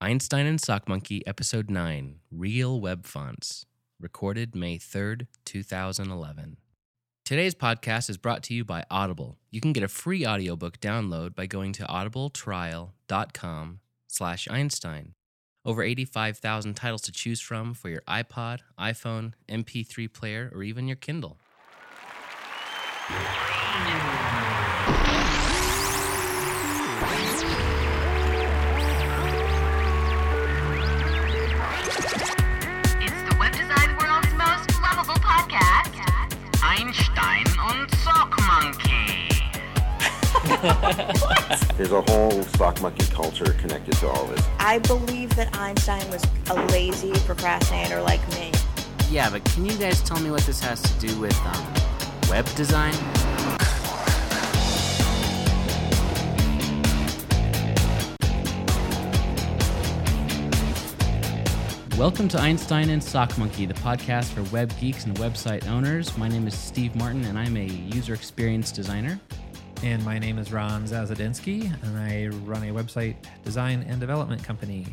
Einstein and Sock Monkey, Episode 9 Real Web Fonts, recorded May 3rd, 2011. Today's podcast is brought to you by Audible. You can get a free audiobook download by going to audibletrial.com slash Einstein. Over 85,000 titles to choose from for your iPod, iPhone, MP3 player, or even your Kindle. There's a whole sock monkey culture connected to all this. I believe that Einstein was a lazy procrastinator like me. Yeah, but can you guys tell me what this has to do with um, web design? Welcome to Einstein and Sock Monkey, the podcast for web geeks and website owners. My name is Steve Martin, and I'm a user experience designer. And my name is Ron Zazadinsky, and I run a website design and development company.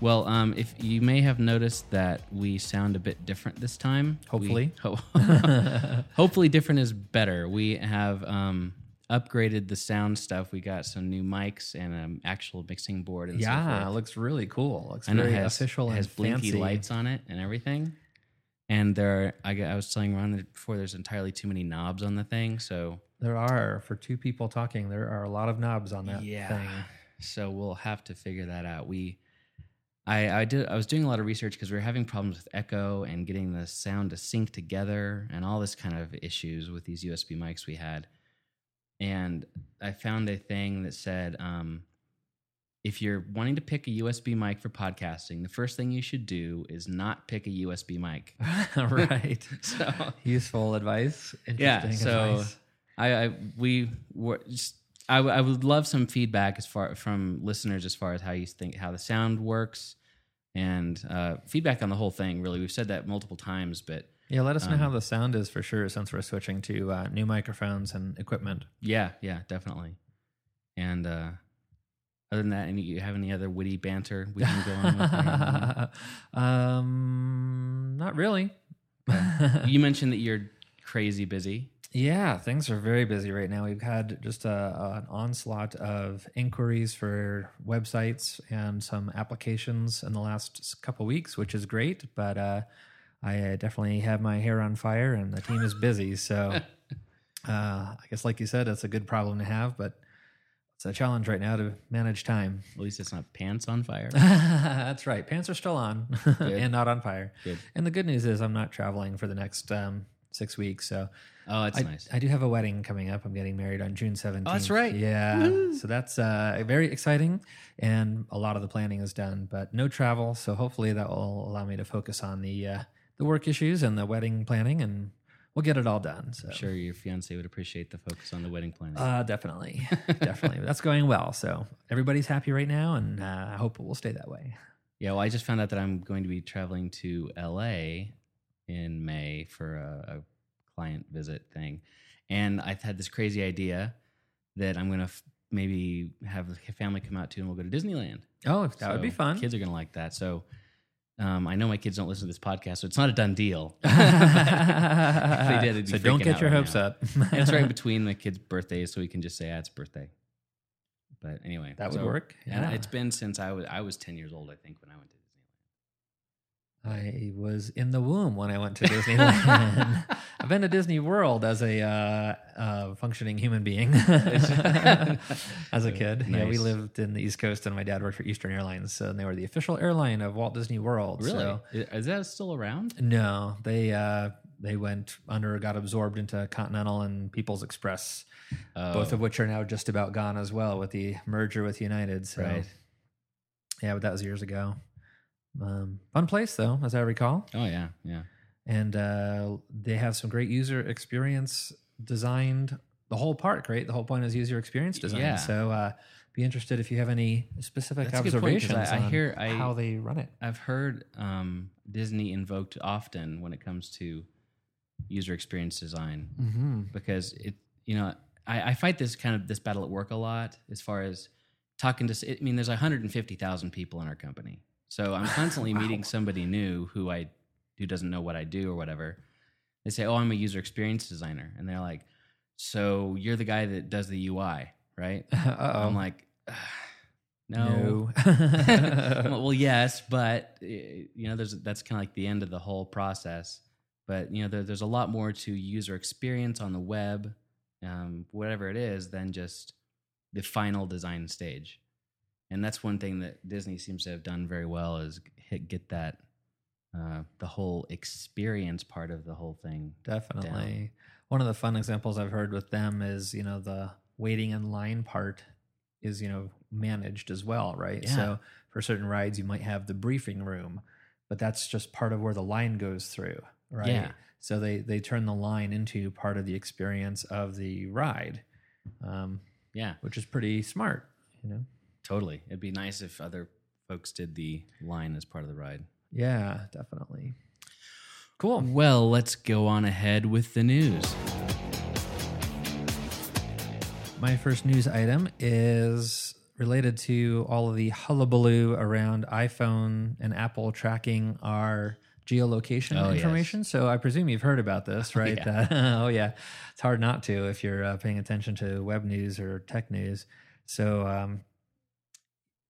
Well, um, if you may have noticed that we sound a bit different this time. Hopefully. We- ho- hopefully, different is better. We have um, upgraded the sound stuff. We got some new mics and an actual mixing board and so Yeah, it looks really cool. Looks and it very has, official has and blinky fancy. lights on it and everything. And there, are, I, I was telling Ron before, there's entirely too many knobs on the thing. So There are for two people talking. There are a lot of knobs on that thing. So we'll have to figure that out. We, I, I did. I was doing a lot of research because we were having problems with echo and getting the sound to sync together and all this kind of issues with these USB mics we had. And I found a thing that said, um, if you're wanting to pick a USB mic for podcasting, the first thing you should do is not pick a USB mic. right. So Useful advice. yeah Interesting so advice. I, I we were just I, w- I would love some feedback as far from listeners as far as how you think how the sound works and uh, feedback on the whole thing really. We've said that multiple times but Yeah, let us know how um, the sound is for sure since we're switching to uh, new microphones and equipment. yeah yeah definitely. And uh, other than that any you have any other witty banter we can go on with? Um, not really. you mentioned that you're crazy busy Yeah, things are very busy right now. We've had just a, an onslaught of inquiries for websites and some applications in the last couple weeks, which is great. But uh, I definitely have my hair on fire, and the team is busy. So uh, I guess, like you said, it's a good problem to have, but it's a challenge right now to manage time. at least it's not pants on fire That's right. Pants are still on and not on fire. Good. And the good news is I'm not traveling for the next um, six weeks. So oh that's I, nice I do have a wedding coming up. I'm getting married on June 17th. Oh, that's right. Yeah. So that's uh, very exciting. And a lot of the planning is done, but no travel. So hopefully that will allow me to focus on the uh, the work issues and the wedding planning, and we'll get it all done. So. I'm sure your fiance would appreciate the focus on the wedding planning Uh, definitely. definitely. That's going well. So everybody's happy right now, and uh, I hope it will stay that way. Yeah, well, I just found out that I'm going to be traveling to LA in May for a, a client visit thing. And I've had this crazy idea that I'm going to f- maybe have the family come out to and we'll go to Disneyland. Oh, that would be fun. Kids are going to like that. So um, I know my kids don't listen to this podcast, so it's not a done deal. they did, it'd be so don't get your right hopes now. up. And it's right between the kids' birthdays, so we can just say, ah, it's birthday. But anyway, That would so- work, And it's been since I was I was ten years old, I think, when I went to. I was in the womb when I went to Disneyland. I've been to Disney World as a uh, uh, functioning human being as a kid. Yeah, we lived in the East Coast, and my dad worked for Eastern Airlines, so they were the official airline of Walt Disney World. Really? So- Is- that still around? no, they uh, they went under, got absorbed into Continental and People's Express, both Oh. of which are now just about gone as well with the merger with United. So, Right. yeah, but that was years ago. Um, fun place though, as I recall Oh yeah, yeah. and uh, they have some great user experience designed the whole park right the whole point is user experience design Yeah. so uh, be interested if you have any specific That's good point, observations I- I hear- I- how they run it I've heard um, Disney invoked often when it comes to user experience design mm-hmm. because it, you know, I, I fight this kind of this battle at work a lot as far as talking to. I mean, there's 150,000 people in our company, so I'm constantly meeting somebody new who I who doesn't know what I do or whatever. They say, "Oh, I'm a user experience designer," and they're like, "So you're the guy that does the UI, right?" Uh-oh. I'm like, "No." No. well, yes, but uh, you know, there's that's kind of like the end of the whole process. But you know, there, there's a lot more to user experience on the web, um, whatever it is, than just the final design stage. And that's one thing that Disney seems to have done very well is hit, get that uh, the whole experience part of the whole thing. Definitely. One of the fun examples I've heard with them is, you know, the waiting in line part is, you know, managed as well, right? Yeah. So for certain rides, you might have the briefing room, but that's just part of where the line goes through, right? Yeah. So they they turn the line into part of the experience of the ride, um, Yeah, which is pretty smart, you know. Totally. It'd be nice if other folks did the line as part of the ride. Yeah, definitely. Cool. Well, let's go on ahead with the news. My first news item is related to all of the hullabaloo around iPhone and Apple tracking our geolocation Oh, yes. information. So I presume you've heard about this, right? yeah. That- oh, yeah. It's hard not to if you're uh, paying attention to web news or tech news. So, um,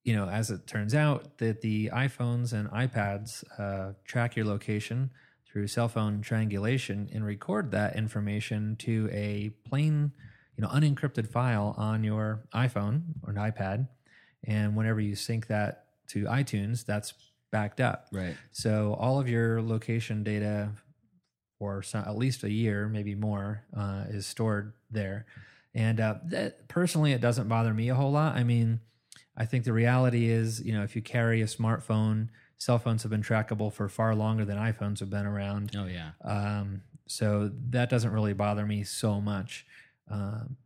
you know, as it turns out, that the iPhones and iPads uh, track your location through cell phone triangulation and record that information to a plain, you know, unencrypted file on your iPhone or an iPad. And whenever you sync that to iTunes, that's backed up. Right. So all of your location data for some, at least a year, maybe more, uh, is stored there. And uh, that, personally, it doesn't bother me a whole lot. I mean, I think the reality is, you know, if you carry a smartphone, cell phones have been trackable for far longer than iPhones have been around. Oh yeah. Um, so that doesn't really bother me so much. Um,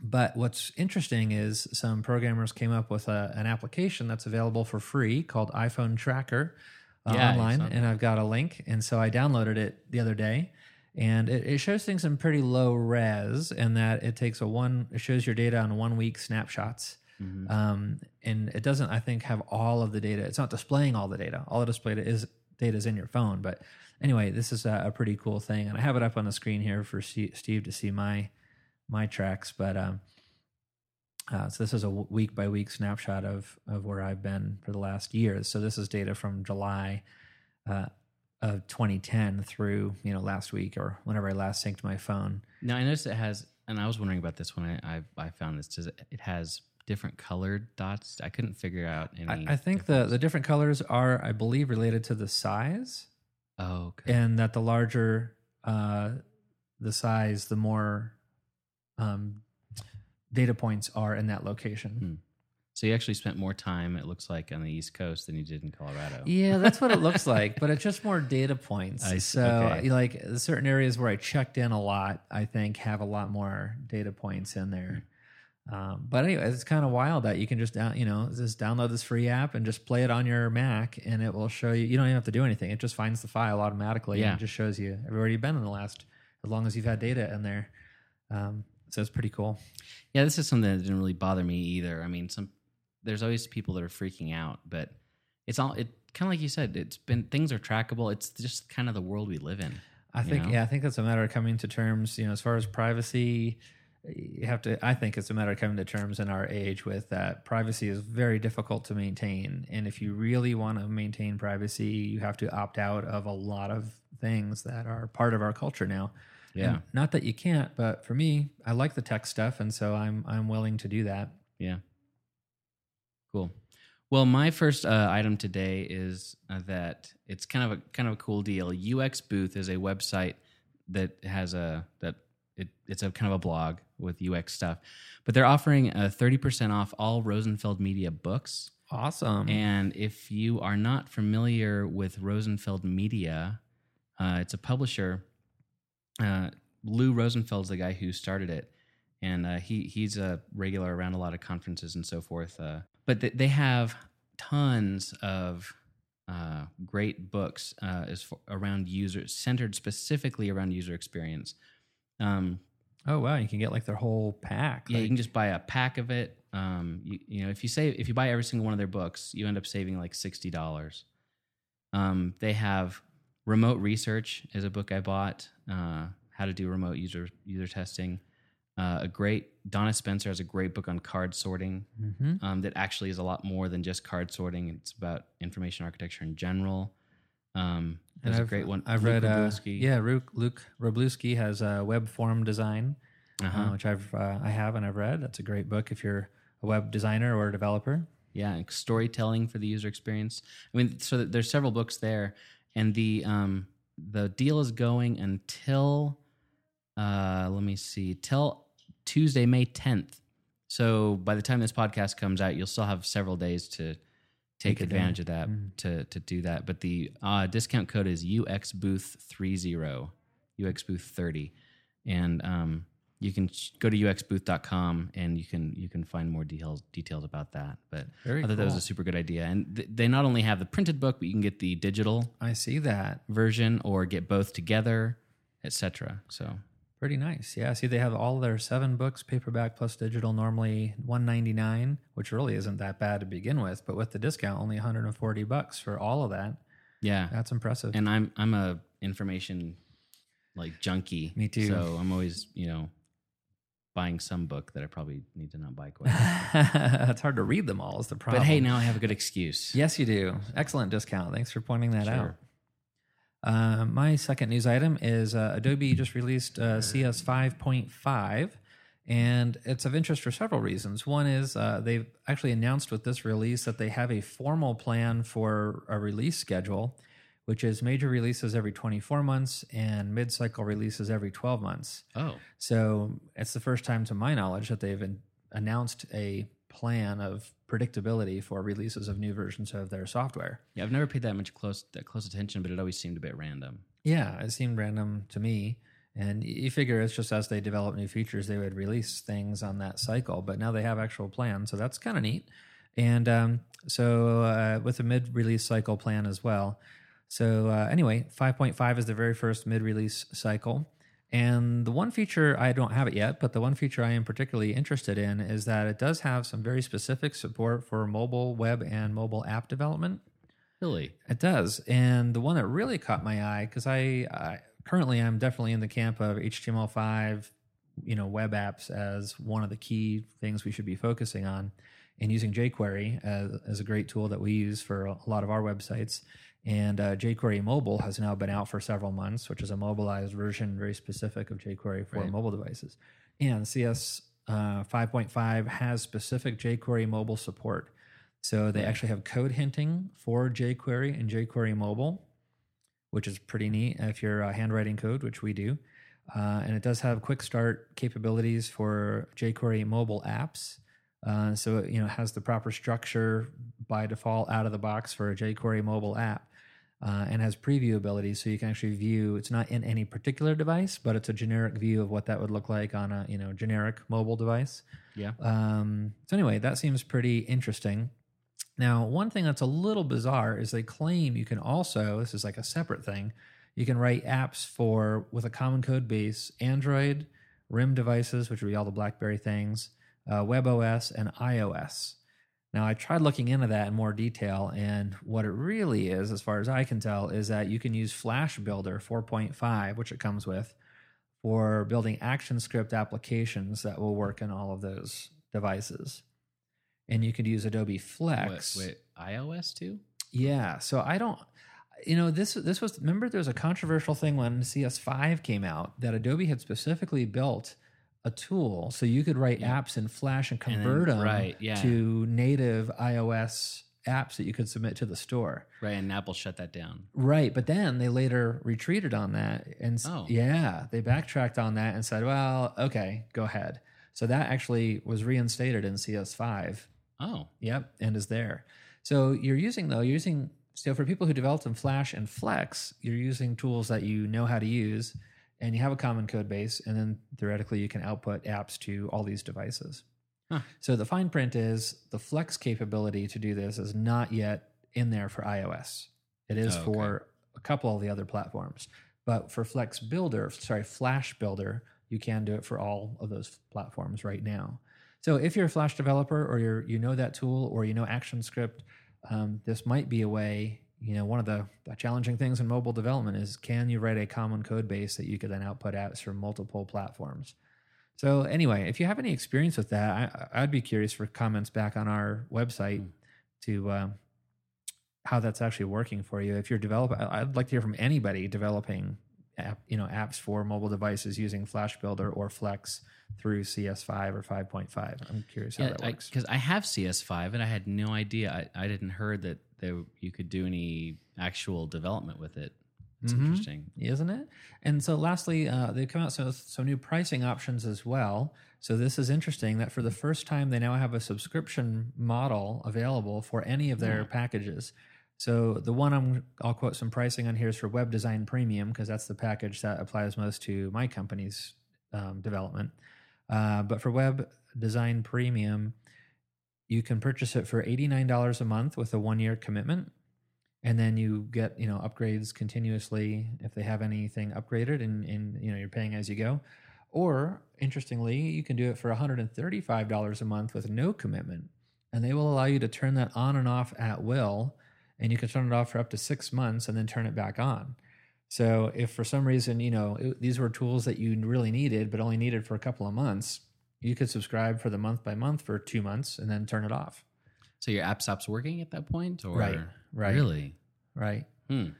but what's interesting is some programmers came up with a, an application that's available for free called iPhone Tracker uh, Yeah, online, and I've got a link. And so I downloaded it the other day, and it, it shows things in pretty low res, and that it takes a one, it shows your data on one week snapshots. Mm-hmm. Um, and it doesn't, I think, have all of the data. It's not displaying all the data. All the displayed is data is in your phone. But anyway, this is a, a pretty cool thing, and I have it up on the screen here for Ste- Steve to see my my tracks. But um, uh, so this is a week by week snapshot of of where I've been for the last year. So this is data from July. Uh, of 2010 through you know last week or whenever I last synced my phone. Now I noticed it has, and I was wondering about this when I I, I found this. Does it, it has different colored dots? I couldn't figure out any. I, I think the the different colors are, I believe, related to the size, oh okay. and that the larger uh, the size, the more um, data points are in that location. Hmm. So you actually spent more time, it looks like, on the East Coast than you did in Colorado. Yeah, that's what it looks like, but it's just more data points. I see. so, Okay. like certain areas where I checked in a lot, I think have a lot more data points in there. Um, but anyway, it's kind of wild that you can just down, you know, just download this free app and just play it on your Mac, and it will show you. You don't even have to do anything; it just finds the file automatically Yeah. and it just shows you everywhere you've been in the last, as long as you've had data in there. Um, so it's pretty cool. Yeah, this is something that didn't really bother me either. I mean, some there's always people that are freaking out, but it's all it kind of like you said. It's been things are trackable. It's just kind of the world we live in. I think know? yeah, I think it's a matter of coming to terms. You know, as far as privacy, you have to. I think it's a matter of coming to terms in our age with that. Privacy is very difficult to maintain, and if you really want to maintain privacy, you have to opt out of a lot of things that are part of our culture now. Yeah. And not that you can't, but for me, I like the tech stuff, and so I'm I'm willing to do that. Yeah. Cool. Well, my first uh, item today is uh, that it's kind of a kind of a cool deal. UX Booth is a website that has a that it, it's a kind of a blog with UX stuff, but they're offering a thirty percent off all Rosenfeld Media books. Awesome. And if you are not familiar with Rosenfeld Media, uh, it's a publisher. Uh, Lou Rosenfeld's the guy who started it, and uh, he he's a regular around a lot of conferences and so forth. Uh, but th- they have tons of uh, great books uh, as for, around user centered specifically around user experience. Um, Oh wow, you can get like their whole pack. Yeah, you can just buy a pack of it. Um, you, you know, if you save, if you buy every single one of their books, you end up saving like sixty dollars. Um, they have remote research is a book I bought. Uh, how to do remote user user testing. Uh, a great Donna Spencer has a great book on card sorting Mhm. um, that actually is a lot more than just card sorting. It's about information architecture in general. Um, And a great one. I've Luke read. Uh, yeah, Luke, Luke Wroblewski has a web form design, Uh-huh. uh, which I've uh, I have and I've read. That's a great book if you're a web designer or a developer. yeah storytelling for the user experience i mean so there's several books there and the um the deal is going until uh let me see till tuesday may 10th so by the time this podcast comes out you'll still have several days to take advantage of that Mm. to to do that but the uh discount code is ux booth 30 ux booth 30 and um you can go to uxbooth.com and you can you can find more details details about that but Very I thought that was a super good idea. And th- they not only have the printed book, but you can get the digital I see that. version or get both together, etc. So Pretty nice. Yeah. See, they have all their seven books, paperback plus digital, normally one ninety nine, which really isn't that bad to begin with. But with the discount, only one hundred and forty bucks for all of that. yeah, That's impressive. and I'm I'm a information like junkie. Me too. So I'm always you know buying some book that I probably need to not buy quite. it's hard to read them all. Is the problem? but hey, now I have a good excuse. Yes, you do. Excellent discount. Thanks for pointing that Sure. out. Uh, my second news item is uh, Adobe just released uh, CS 5.5, and it's of interest for several reasons. One is uh, they've actually announced with this release that they have a formal plan for a release schedule, which is major releases every 24 months and mid cycle releases every 12 months. Oh, So it's the first time, to my knowledge, that they've an- announced a plan of predictability for releases of new versions of their software. yeah. I've never paid that much close that close attention, but it always seemed a bit random. Yeah, it seemed random to me. And you figure it's just as they develop new features, they would release things on that cycle. But now they have actual plans, so that's kind of neat. And um, so uh, with a mid-release cycle plan as well. So uh, anyway, 5.5 is the very first mid-release cycle. And the one feature I don't have it yet, but the one feature I am particularly interested in is that it does have some very specific support for mobile web and mobile app development. Really? It does, and the one that really caught my eye because I, I currently I'm definitely in the camp of HTML5, you know, web apps as one of the key things we should be focusing on, and using jQuery as, as a great tool that we use for a lot of our websites. And uh, jQuery Mobile has now been out for several months, which is a mobilized version, very specific of jQuery for Right. mobile devices. And CS uh, 5.5 has specific jQuery mobile support. So they actually have code hinting for jQuery and jQuery mobile, which is pretty neat if you're uh, handwriting code, which we do. Uh, and it does have quick start capabilities for jQuery mobile apps. Uh, so it, you know it has the proper structure by default out of the box for a jQuery mobile app, uh, and has preview abilities, so you can actually view. It's not in any particular device, but it's a generic view of what that would look like on a you know generic mobile device. Yeah. Um, so anyway, that seems pretty interesting. Now, one thing that's a little bizarre is they claim you can also, this is like a separate thing, you can write apps for with a common code base, Android, RIM devices, which would be all the BlackBerry things, uh, WebOS, and iOS. Now, I tried looking into that in more detail, and what it really is, as far as I can tell, is that you can use Flash Builder 4.5, which it comes with, for building ActionScript applications that will work in all of those devices. And you could use Adobe Flex. Wait, wait, iOS too? Yeah. So I don't you know, this this was remember there was a controversial thing when CS5 came out that Adobe had specifically built a tool so you could write Yeah. apps in Flash and And then- convert them right, yeah. to native iOS apps that you could submit to the store. Right, and Apple shut that down. Right, but then they later retreated on that and Oh. yeah, they backtracked on that and said, "Well, okay, go ahead." So that actually was reinstated in CS5. Oh, Yep, and is there. So you're using though, you're using so for people who developed in Flash and Flex, you're using tools that you know how to use and you have a common code base, and then theoretically you can output apps to all these devices. Huh. So the fine print is the Flex capability to do this is not yet in there for iOS. It is Oh, okay. for a couple of the other platforms. But for Flex Builder, sorry, Flash Builder you can do it for all of those platforms right now. So if you're a Flash developer or you're you know that tool or you know ActionScript, um, this might be a way. You know, one of the, the challenging things in mobile development is can you write a common code base that you could then output apps for multiple platforms? So anyway, if you have any experience with that, I, I'd be curious for comments back on our website to um, how that's actually working for you. If you're developing, I'd like to hear from anybody developing app, you know, apps for mobile devices using Flash Builder or Flex through CS5 or 5.5. I'm curious how Yeah, that works. because I, have CS5 and I had no idea. I, I didn't heard that there you could do any actual development with it. It's Mhm. interesting. isn't it? And so, lastly, uh, they've come out with some new pricing options as well. So this is interesting that for the first time, they now have a subscription model available for any of their packages. So the one I'm, I'll quote some pricing on here is for Web Design Premium because that's the package that applies most to my company's um, development. Uh, but for Web Design Premium, you can purchase it for $89 a month with a one year commitment and then you get you know upgrades continuously if they have anything upgraded and, and you know you're paying as you go or interestingly you can do it for $135 a month with no commitment and they will allow you to turn that on and off at will and you can turn it off for up to six months and then turn it back on so if for some reason you know it, these were tools that you really needed but only needed for a couple of months you could subscribe for the month by month for two months and then turn it off So your app stops working at that point, or Right, right. Really? right Hmm.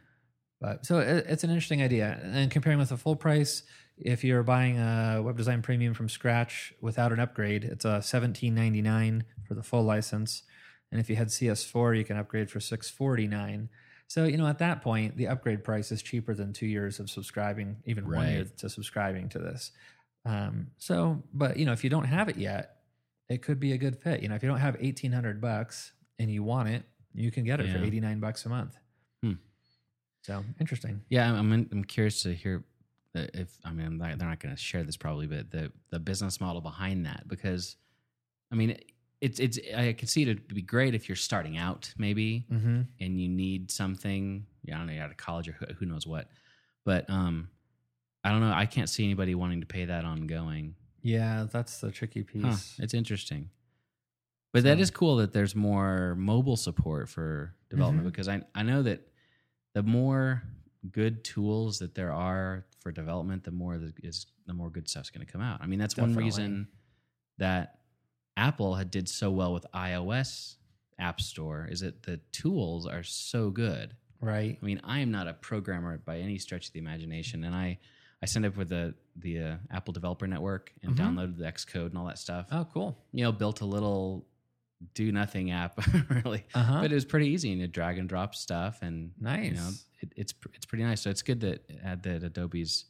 But so it, it's an interesting idea. And comparing with the full price, if you're buying a web design premium from scratch without an upgrade, it's a ninety nine for the full license. And if you had CS4, you can upgrade for six forty nine. So you know at that point, the upgrade price is cheaper than two years of subscribing, even one year to subscribing to this. Um, so, but you know, if you don't have it yet, it could be a good fit. You know, if you don't have eighteen hundred bucks and you want it, you can get it for eighty nine bucks a month. Hmm. So interesting. Yeah, I'm I'm, I'm curious to hear if I mean they're not going to share this probably, but the the business model behind that because I mean it's it's I can see it to be great if you're starting out maybe Mm-hmm. and you need something. Yeah, I don't know, you're out of college or who, who knows what, but um, I don't know. I can't see anybody wanting to pay that ongoing. Yeah, that's the tricky piece. Huh, it's interesting. But that So- is cool that there's more mobile support for development Mhm. because I I know that the more good tools that there are for development, the more the, is the more good stuff's going to come out. I mean, that's one reason that Apple had did so well with iOS App Store is that the tools are so good. Right. I mean, I am not a programmer by any stretch of the imagination, and I I signed up with the the uh, Apple Developer Network and Mhm. downloaded the Xcode and all that stuff. Oh, cool. You know, built a little do nothing app really, Uh huh. but it was pretty easy and you drag and drop stuff and nice. You know, it, it's it's pretty nice. So it's good that uh, that Adobe's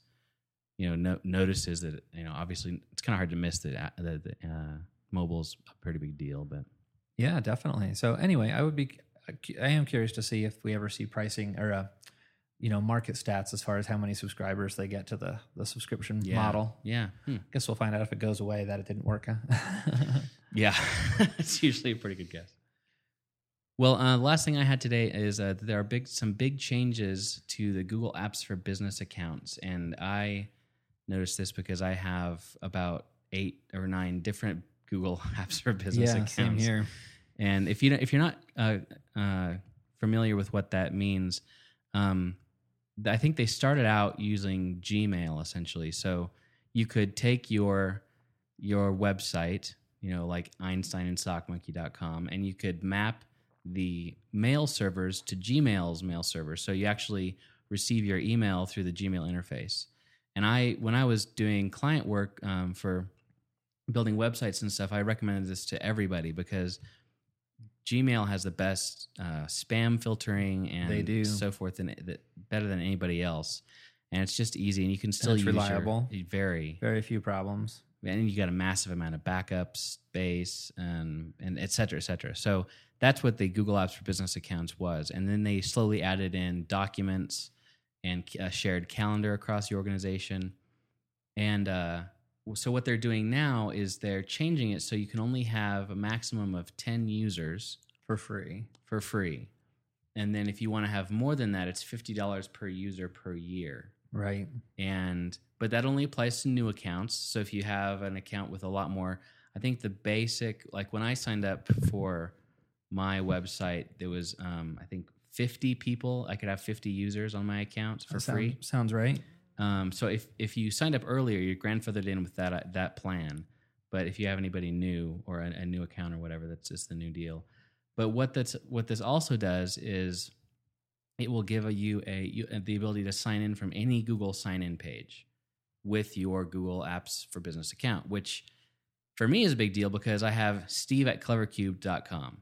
you know no, notices that you know obviously it's kind of hard to miss that uh, that uh, mobile's a pretty big deal, but Yeah, definitely. So anyway, I would be, I am curious to see if we ever see pricing or, uh, you know, market stats as far as how many subscribers they get to the the subscription yeah, model. yeah, Hmm. Guess we'll find out if it goes away that it didn't work. Huh? Yeah, it's usually a pretty good guess. Well, uh, last thing I had today is uh, there are big some big changes to the Google Apps for Business accounts, and I noticed this because I have about eight or nine different Google Apps for Business yeah, accounts. here. And if you if you're not uh, uh, familiar with what that means, um, I think they started out using Gmail essentially. So you could take your your website, you know, like Einstein and SockMonkey.com, and you could map the mail servers to Gmail's mail servers. So you actually receive your email through the Gmail interface. And I, when I was doing client work um, for building websites and stuff, I recommend this to everybody because Gmail has the best uh, spam filtering and They do. so forth, and it, better than anybody else. And it's just easy, and you can still use your- reliable. very, Very few problems. and you got a massive amount of backup space and and et cetera, et cetera. So that's what the Google Apps for Business accounts was, and then they slowly added in documents and a shared calendar across the organization. And uh, so what they're doing now is they're changing it so you can only have a maximum of ten users For free. for free. And then if you want to have more than that, it's fifty dollars per user per year. Right. and but that only applies to new accounts so if you have an account with a lot more i think the basic like when i signed up for my website there was um, i think 50 people i could have 50 users on my account for That sound- free Sounds right. Um, so if, if you signed up earlier you're grandfathered in with that uh, that plan. But if you have anybody new or a, a new account or whatever that's just the new deal. But what that's what this also does is it will give a, you a you, the ability to sign in from any Google sign in page with your Google Apps for Business account, which for me is a big deal because I have steve at clevercube.com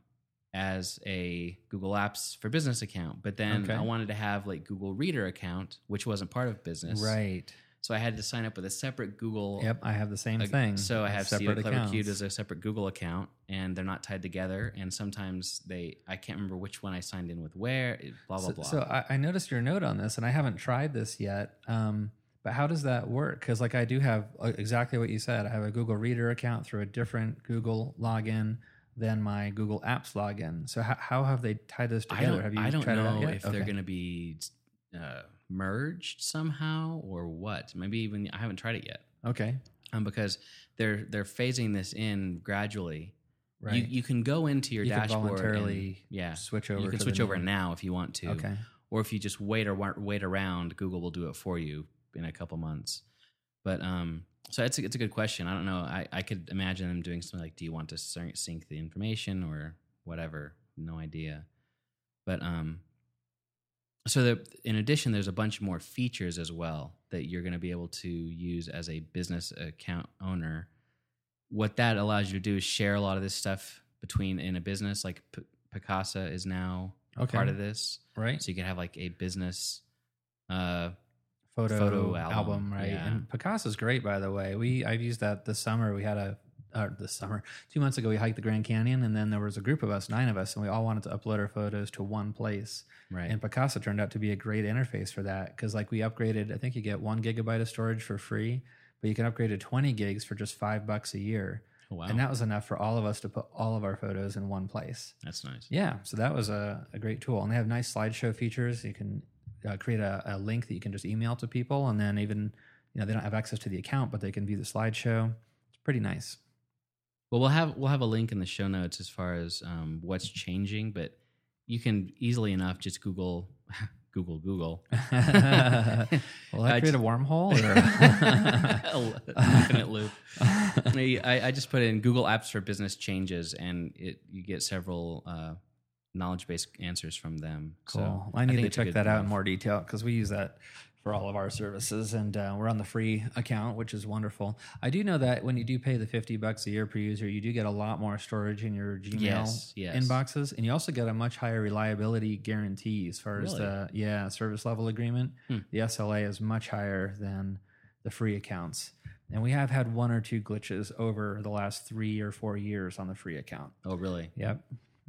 as a Google Apps for Business account. But then Okay. I wanted to have like Google Reader account, which wasn't part of business. Right. So I had to sign up with a separate Google Yep. I have the same thing. So I have separate at Clever. Cubed as a separate Google account, and they're not tied together. And sometimes they, I can't remember which one I signed in with where. Blah blah so, blah. so I, I noticed your note on this, and I haven't tried this yet. Um, but how does that work? Because like I do have uh, exactly what you said. I have a Google Reader account through a different Google login than my Google Apps login. So how, how have they tied this I together? don't, have you I don't tried it out know if they're going to be uh, merged somehow or what. Maybe even I haven't tried it yet. Okay. Um, because they're they're phasing this in gradually. Right. You you can go into your You can dashboard and- yeah switch over. You can switch over now if you want to. Okay. or if you just wait or wait around, Google will do it for you in a couple months. But um, so it's a, it's a good question. I don't know. I, I could imagine them doing something like, do you want to sync the information or whatever? No idea. But um, so the, in addition, there's a bunch more features as well that you're going to be able to use as a business account owner. What that allows you to do is share a lot of this stuff between in a business. Like P- Picasa is now Okay. part of this. Right. So you can have like a business. Uh, photo, photo album, album, right? yeah. And Picasa's great, by the way. We I've used that this summer. We had a uh, this summer, two months ago, we hiked the Grand Canyon, and then there was a group of us, nine of us, and we all wanted to upload our photos to one place. right. And Picasso turned out to be a great interface for that because, like, we upgraded. I think you get one gigabyte of storage for free, but you can upgrade to twenty gigs for just five bucks a year. oh, wow. And that was enough for all of us to put all of our photos in one place. That's nice. Yeah, so that was a, a great tool, and they have nice slideshow features. You can uh, create a, a link that you can just email to people, and then even you know they don't have access to the account, but they can view the slideshow. It's pretty nice. Well, we'll have we'll have a link in the show notes as far as um, what's changing, but you can easily enough just Google Google Google. Will I create a wormhole? Or? infinite loop. I, I just put in Google Apps for Business changes, and it you get several uh, knowledge based answers from them. Cool. So I need think to check that out in more detail because we use that for all of our services, and uh, we're on the free account, which is wonderful. I do know that when you do pay the fifty bucks a year per user, you do get a lot more storage in your Gmail Yes, yes. inboxes, and you also get a much higher reliability guarantee as far as the yeah service level agreement. Hmm. The SLA is much higher than the free accounts. And we have had one or two glitches over the last three or four years on the free account. Oh, really? Yep.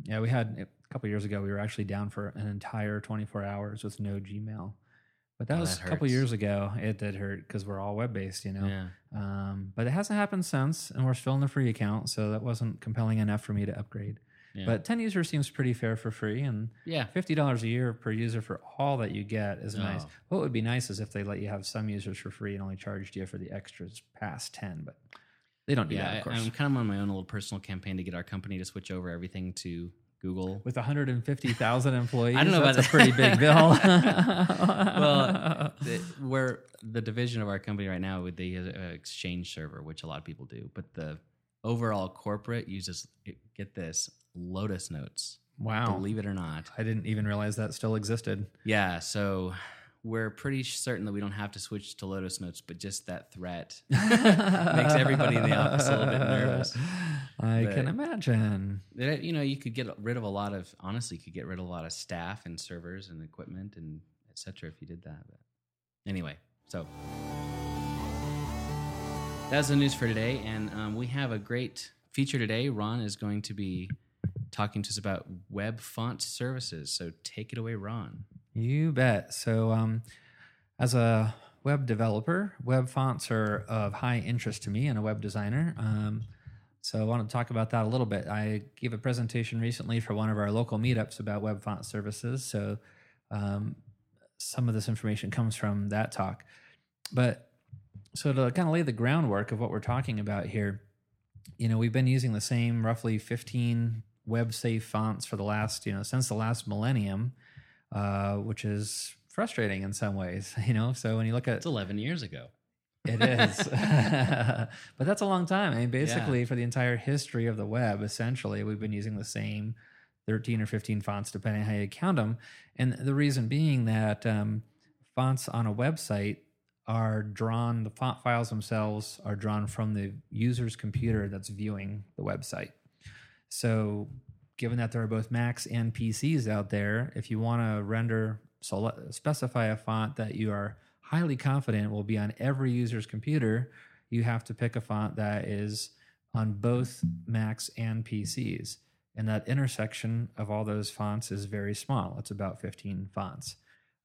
Yeah, we had a couple years ago. We were actually down for an entire 24 hours with no Gmail. But that Oh, was that a couple years ago. It did hurt because we're all web based, you know. Yeah. Um, but it hasn't happened since, and we're still in the free account, so that wasn't compelling enough for me to upgrade. Yeah. But 10 users seems pretty fair for free, and Yeah. $50 a year per user for all that you get is nice. Oh. What would be nice is if they let you have some users for free and only charged you for the extras past 10, but they don't do that, Yeah, of I. I'm kind of on my own little personal campaign to get our company to switch over everything to Google. with 150,000 employees. I don't know that's about a pretty big bill. well, the, we're the division of our company right now with the uh, Exchange server, which a lot of people do, but the overall corporate uses get this Lotus Notes. wow. Believe it or not, I didn't even realize that still existed. yeah. So we're pretty certain that we don't have to switch to Lotus Notes, but just that threat makes everybody in the office a little bit nervous. I But- can imagine. You know, you could get rid of a lot of honestly, you could get rid of a lot of staff and servers and equipment and etc. if you did that. But anyway, so that's the news for today, and um, we have a great feature today. Ron is going to be talking to us about web font services. So take it away, Ron. You bet. So, um, as a web developer, web fonts are of high interest to me and a web designer. Um, so, I want to talk about that a little bit. I gave a presentation recently for one of our local meetups about web font services. So, um, some of this information comes from that talk. But so to kind of lay the groundwork of what we're talking about here, you know, we've been using the same roughly 15 web safe fonts for the last, you know, since the last millennium, uh, which is frustrating in some ways, you know. So when you look at It's 11 years ago. it is. but that's a long time. I mean, basically, for the entire history of the web, essentially, we've been using the same 13 or 15 fonts, depending on how you count them. And the reason being that um, fonts on a website are drawn, the font files themselves are drawn from the user's computer that's viewing the website. So, given that there are both Macs and PCs out there, if you want to render, sele- specify a font that you are highly confident will be on every user's computer, you have to pick a font that is on both Macs and PCs. And that intersection of all those fonts is very small. It's about 15 fonts.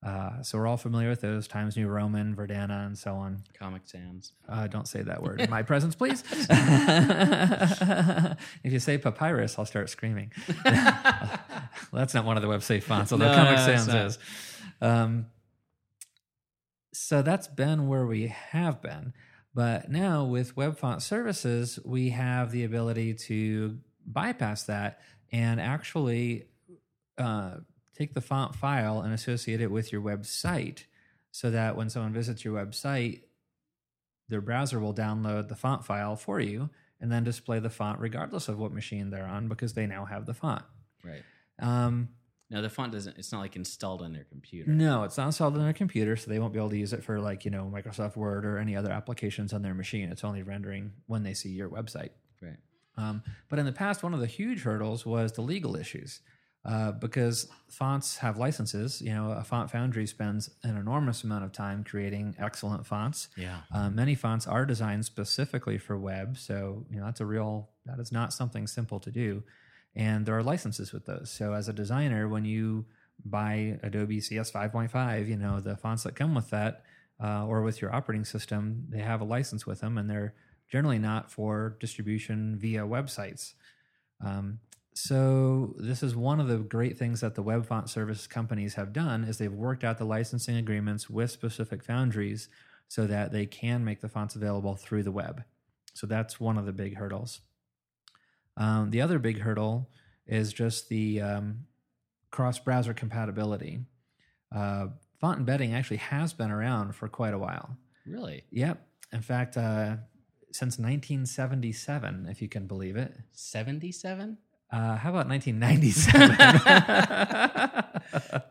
Uh, so we're all familiar with those Times New Roman, Verdana, and so on. Comic Sans. Uh, don't say that word in my presence, please. if you say papyrus, I'll start screaming. That's not one of the web safe fonts, although No, Comic no, Sans is. Um, so that's been where we have been. But now with web font services, we have the ability to bypass that and actually uh, take the font file and associate it with your website so that when someone visits your website, their browser will download the font file for you and then display the font regardless of what machine they're on because they now have the font. Right. Um, No, the font doesn't, it's not like installed on their computer. no, it's not installed on their computer, so they won't be able to use it for like, you know, Microsoft Word or any other applications on their machine. It's only rendering when they see your website. Right. Um, but in the past, one of the huge hurdles was the legal issues. Uh, because fonts have licenses, you know, a font foundry spends an enormous amount of time creating excellent fonts. Yeah. Uh, many fonts are designed specifically for web, so you know that's a real that is not something simple to do, and there are licenses with those. So as a designer, when you buy Adobe CS 5.5, you know the fonts that come with that, uh, or with your operating system, they have a license with them, and they're generally not for distribution via websites. Um, so this is one of the great things that the web font service companies have done is they've worked out the licensing agreements with specific foundries so that they can make the fonts available through the web. So that's one of the big hurdles. Um, the other big hurdle is just the um, cross browser compatibility. Uh, font embedding actually has been around for quite a while. Really? Yep. In fact, uh, since 1977, if you can believe it. 77? Uh, how about 1997?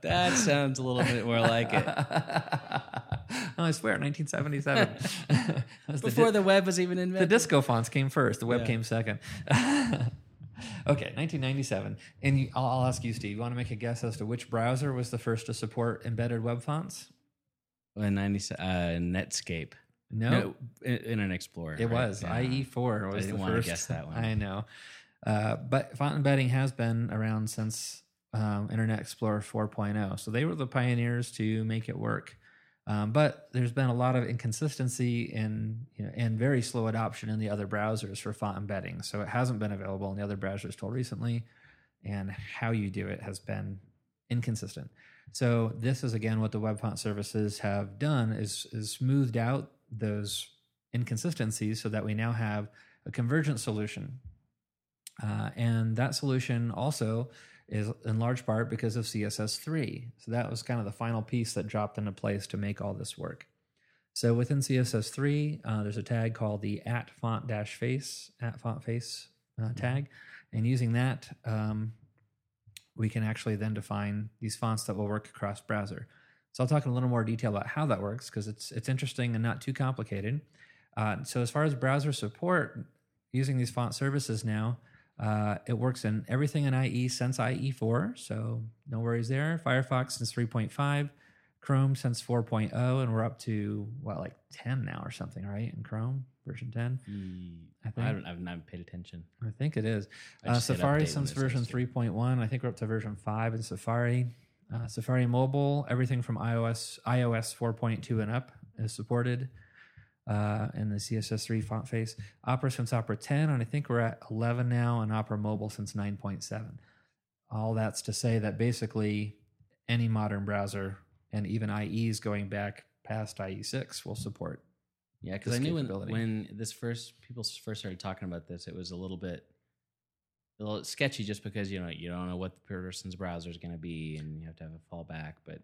That sounds a little bit more like it. oh, I swear, 1977. That was the Before di- the web was even invented. the disco fonts came first. The web Yeah. came second. okay, 1997. And you, I'll, I'll ask you, Steve. You want to make a guess as to which browser was the first to support embedded web fonts? In 90, uh, Netscape. No, In- Internet Explorer. it right? was Yeah. IE4 was didn't the wanna guess that one. I know, uh, but font embedding has been around since um, Internet Explorer 4.0. So they were the pioneers to make it work. Um, but there's been a lot of inconsistency in you know, and very slow adoption in the other browsers for font embedding. So it hasn't been available in the other browsers till recently, and how you do it has been inconsistent. So this is again what the web font services have done is is smoothed out those inconsistencies so that we now have a convergent solution. Uh, and that solution also is in large part because of CSS3. So that was kind of the final piece that dropped into place to make all this work. So within CSS3, uh, there's a tag called the at font dash face at font face uh, tag, and using that, um, we can actually then define these fonts that will work across browser. So I'll talk in a little more detail about how that works because it's it's interesting and not too complicated. Uh, so as far as browser support, using these font services now, uh, it works in everything in IE since IE4, so no worries there. Firefox since 3.5, Chrome since 4.0, and we're up to what like 10 now or something, right? In Chrome version 10, Mm, I I, think. haven't, I've not paid attention. I think it is. Uh, Safari since version 3.1. I think we're up to version 5 in Safari. Uh, Safari Mobile, everything from iOS iOS 4.2 and up is supported uh, in the CSS3 font face. Opera since Opera 10, and I think we're at 11 now, and Opera Mobile since 9.7. All that's to say that basically any modern browser and even IEs going back past IE6 will support. Yeah, because I knew when, when this first people first started talking about this, it was a little bit a little sketchy, just because you know you don't know what the person's browser is going to be, and you have to have a fallback. But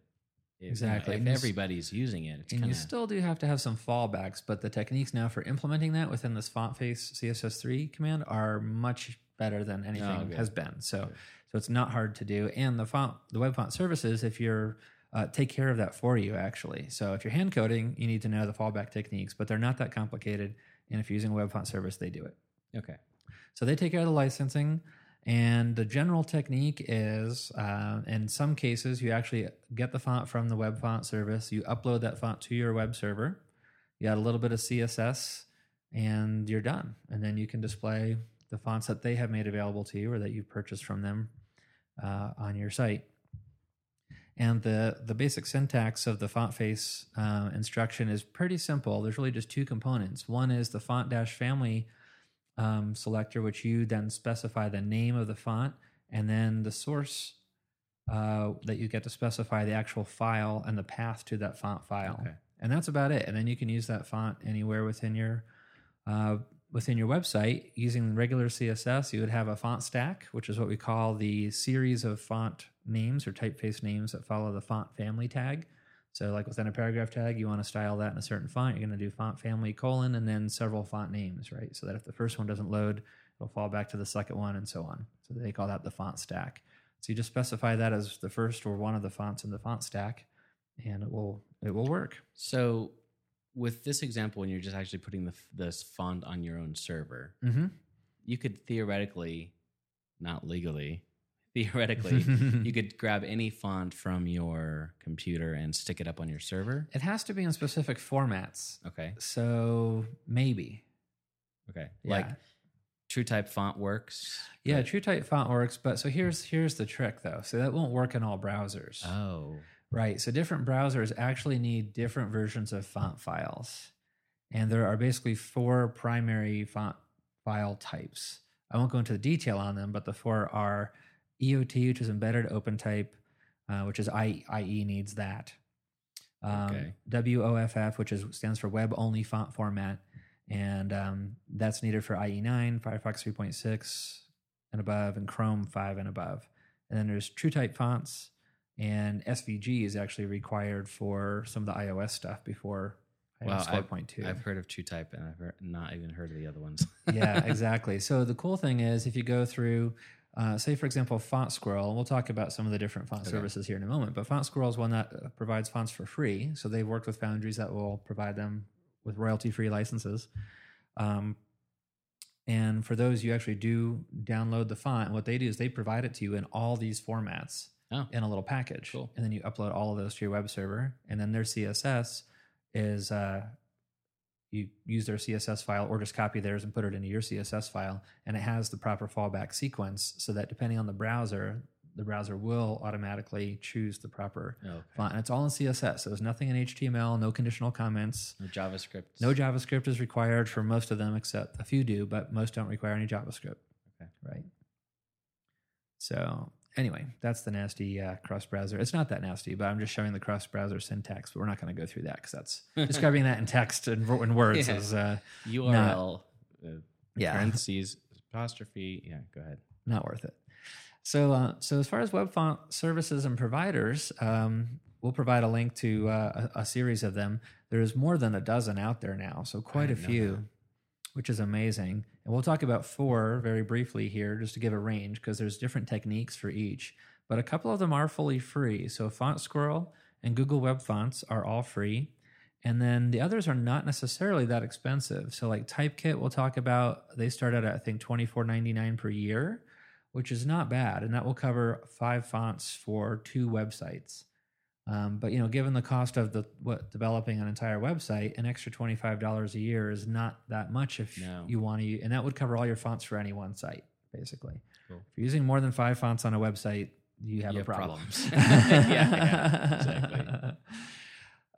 if, Exactly. if And everybody's using it, it's and kind you still do have to have some fallbacks, but the techniques now for implementing that within this font face CSS3 command are much better than anything Oh, has been. So, so it's not hard to do. And the font, the web font services, if you're uh, take care of that for you actually. So if you're hand coding, you need to know the fallback techniques, but they're not that complicated. And if you're using a web font service, they do it. okay. So they take care of the licensing. And the general technique is, uh, in some cases, you actually get the font from the web font service. You upload that font to your web server. You add a little bit of CSS, and you're done. And then you can display the fonts that they have made available to you or that you've purchased from them uh, on your site. And the the basic syntax of the font face uh, instruction is pretty simple. There's really just two components. One is the font dash family um, selector, which you then specify the name of the font, and then the source uh, that you get to specify the actual file and the path to that font file. Okay. And that's about it. And then you can use that font anywhere within your uh, within your website using regular CSS. You would have a font stack, which is what we call the series of font names or typeface names that follow the font family tag. So, like within a paragraph tag, you want to style that in a certain font. You're going to do font family colon and then several font names, right? So that if the first one doesn't load, it'll fall back to the second one and so on. So they call that the font stack. So you just specify that as the first or one of the fonts in the font stack, and it will it will work. So with this example, when you're just actually putting the this font on your own server, Mm-hmm. you could theoretically, not legally, theoretically, you could grab any font from your computer and stick it up on your server. It has to be in specific formats. Okay. So maybe. Okay. Yeah. Like True Type font works. Yeah, but- true type font works, but so here's here's the trick though. So that won't work in all browsers. Oh. Right. So different browsers actually need different versions of font files. And there are basically four primary font file types. I won't go into the detail on them, but the four are EOT, which is embedded open type, uh, which is I, IE needs that. Um, Okay. WOFF, which is stands for web only font format, and um, that's needed for IE9, Firefox 3.6 and above, and Chrome 5 and above. And then there's TrueType fonts, and SVG is actually required for some of the iOS stuff before iOS I've, 4.2. I've heard of TrueType, and I've heard, not even heard of the other ones. yeah, exactly. So the cool thing is, if you go through, uh, say for example, Font Squirrel, and we'll talk about some of the different font Okay. services here in a moment. But Font Squirrel is one that uh, provides fonts for free. So they've worked with foundries that will provide them with royalty-free licenses. Um, and for those, you actually do download the font. And what they do is they provide it to you in all these formats Oh. in a little package. Cool. And then you upload all of those to your web server. And then their CSS is uh, you use their CSS file or just copy theirs and put it into your CSS file. And it has the proper fallback sequence so that depending on the browser, the browser will automatically choose the proper Okay. font. And it's all in CSS. So there's nothing in HTML, no conditional comments. No JavaScript. No JavaScript is required for most of them, except a few do, but most don't require any JavaScript. Okay. Right. So anyway, that's the nasty uh, cross browser. It's not that nasty, but I'm just showing the cross browser syntax. But we're not going to go through that because that's describing that in text and in words Yeah. is uh, URL, uh, Yeah. parentheses, apostrophe. Yeah, go ahead. not worth it. So, uh, so as far as web font services and providers, um, we'll provide a link to uh, a, a series of them. There's more than a dozen out there now, so quite a few. Which is amazing. And we'll talk about four very briefly here, just to give a range, because there's different techniques for each. But a couple of them are fully free. So Font Squirrel and Google Web Fonts are all free. And then the others are not necessarily that expensive. So like Typekit, we'll talk about. They start out at I think twenty four ninety nine per year, which is not bad, and that will cover five fonts for two websites. Um, but you know, given the cost of the what developing an entire website, an extra twenty five dollars a year is not that much if No. you want to, and that would cover all your fonts for any one site, basically. Cool. If you're using more than five fonts on a website, you have You a have problem. problems. Yeah, yeah, exactly.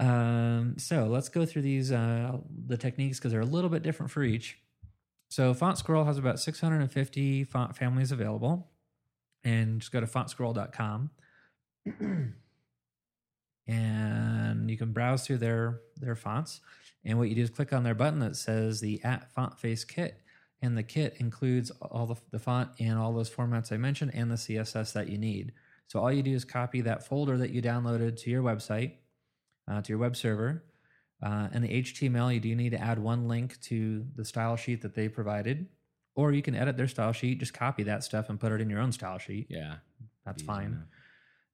Um, so let's go through these uh, the techniques because they're a little bit different for each. So Font Squirrel has about 650 font families available, and just go to fontsquirrel.com. and you can browse through their their fonts, and what you do is click on their button that says the at font face kit, and the kit includes all the, the font and all those formats I mentioned and the CSS that you need. So all you do is copy that folder that you downloaded to your website, uh, to your web server, uh, and the HTML. You do need to add one link to the style sheet that they provided, or you can edit their style sheet, just copy that stuff and put it in your own style sheet. Yeah. That's fine enough.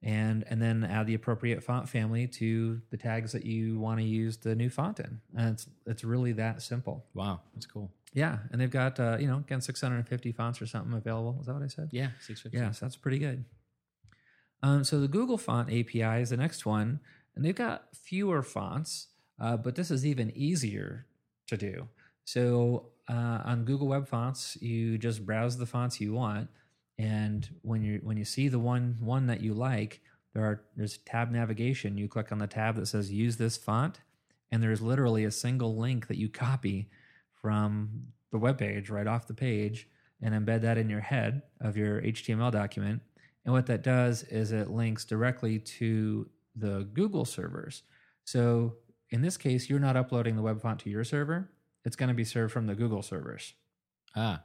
And and then add the appropriate font family to the tags that you want to use the new font in. And it's it's really that simple. Wow, that's cool. Yeah, and they've got uh, you know again 650 fonts or something available. Is that what I said? Yeah, six fifty. Yeah, so that's pretty good. Um, so the Google Font API is the next one, and they've got fewer fonts, uh, but this is even easier to do. So uh, on Google Web Fonts, you just browse the fonts you want, and when you when you see the one one that you like, there are there's tab navigation. You click on the tab that says Use this font, and there's literally a single link that you copy from the web page right off the page and embed that in your head of your HTML document. And what that does is it links directly to the Google servers. So in this case, you're not uploading the web font to your server. It's going to be served from the Google servers. Ah,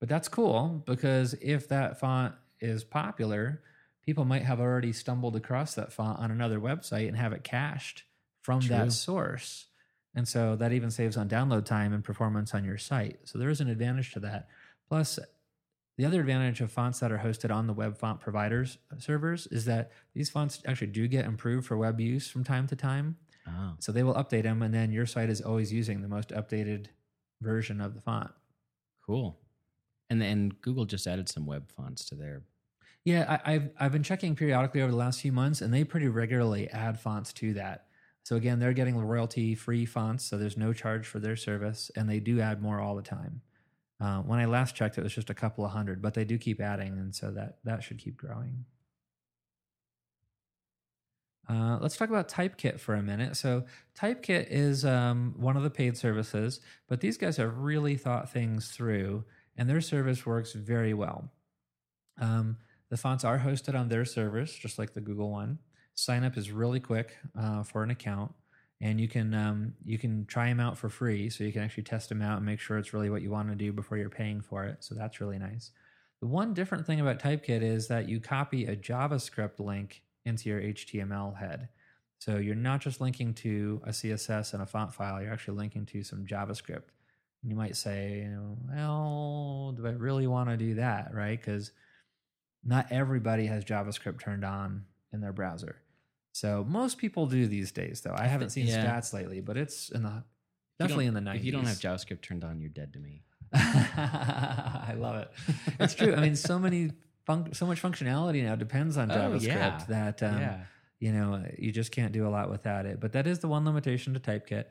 But that's cool because if that font is popular, people might have already stumbled across that font on another website and have it cached from True. that source. And so that even saves on download time and performance on your site. So there is an advantage to that. Plus, the other advantage of fonts that are hosted on the web font providers servers is that these fonts actually do get improved for web use from time to time. oh, So they will update them, and then your site is always using the most updated version of the font. cool. And then Google just added some web fonts to their. Yeah, I, I've I've been checking periodically over the last few months, and they pretty regularly add fonts to that. So again, they're getting royalty free fonts, so there's no charge for their service, and they do add more all the time. Uh, when I last checked, it was just a couple of hundred, but they do keep adding, and so that that should keep growing. Uh, let's talk about Typekit for a minute. So, Typekit is um, one of the paid services, but these guys have really thought things through, and their service works very well. Um, the fonts are hosted on their servers, just like the Google one. Sign up is really quick uh, for an account, and you can um, you can try them out for free, so you can actually test them out and make sure it's really what you want to do before you're paying for it. So that's really nice. The one different thing about Typekit is that you copy a JavaScript link into your HTML head. So you're not just linking to a CSS and a font file, you're actually linking to some JavaScript. And you might say, well, do I really want to do that, right? Because not everybody has JavaScript turned on in their browser. So most people do these days, though. I haven't seen yeah. stats lately, but it's in the definitely in the 90s. If you don't have JavaScript turned on, you're dead to me. I love it. It's true. I mean, so many fun- so much functionality now depends on Oh, JavaScript yeah. that um, Yeah. you know you just can't do a lot without it. But that is the one limitation to Typekit.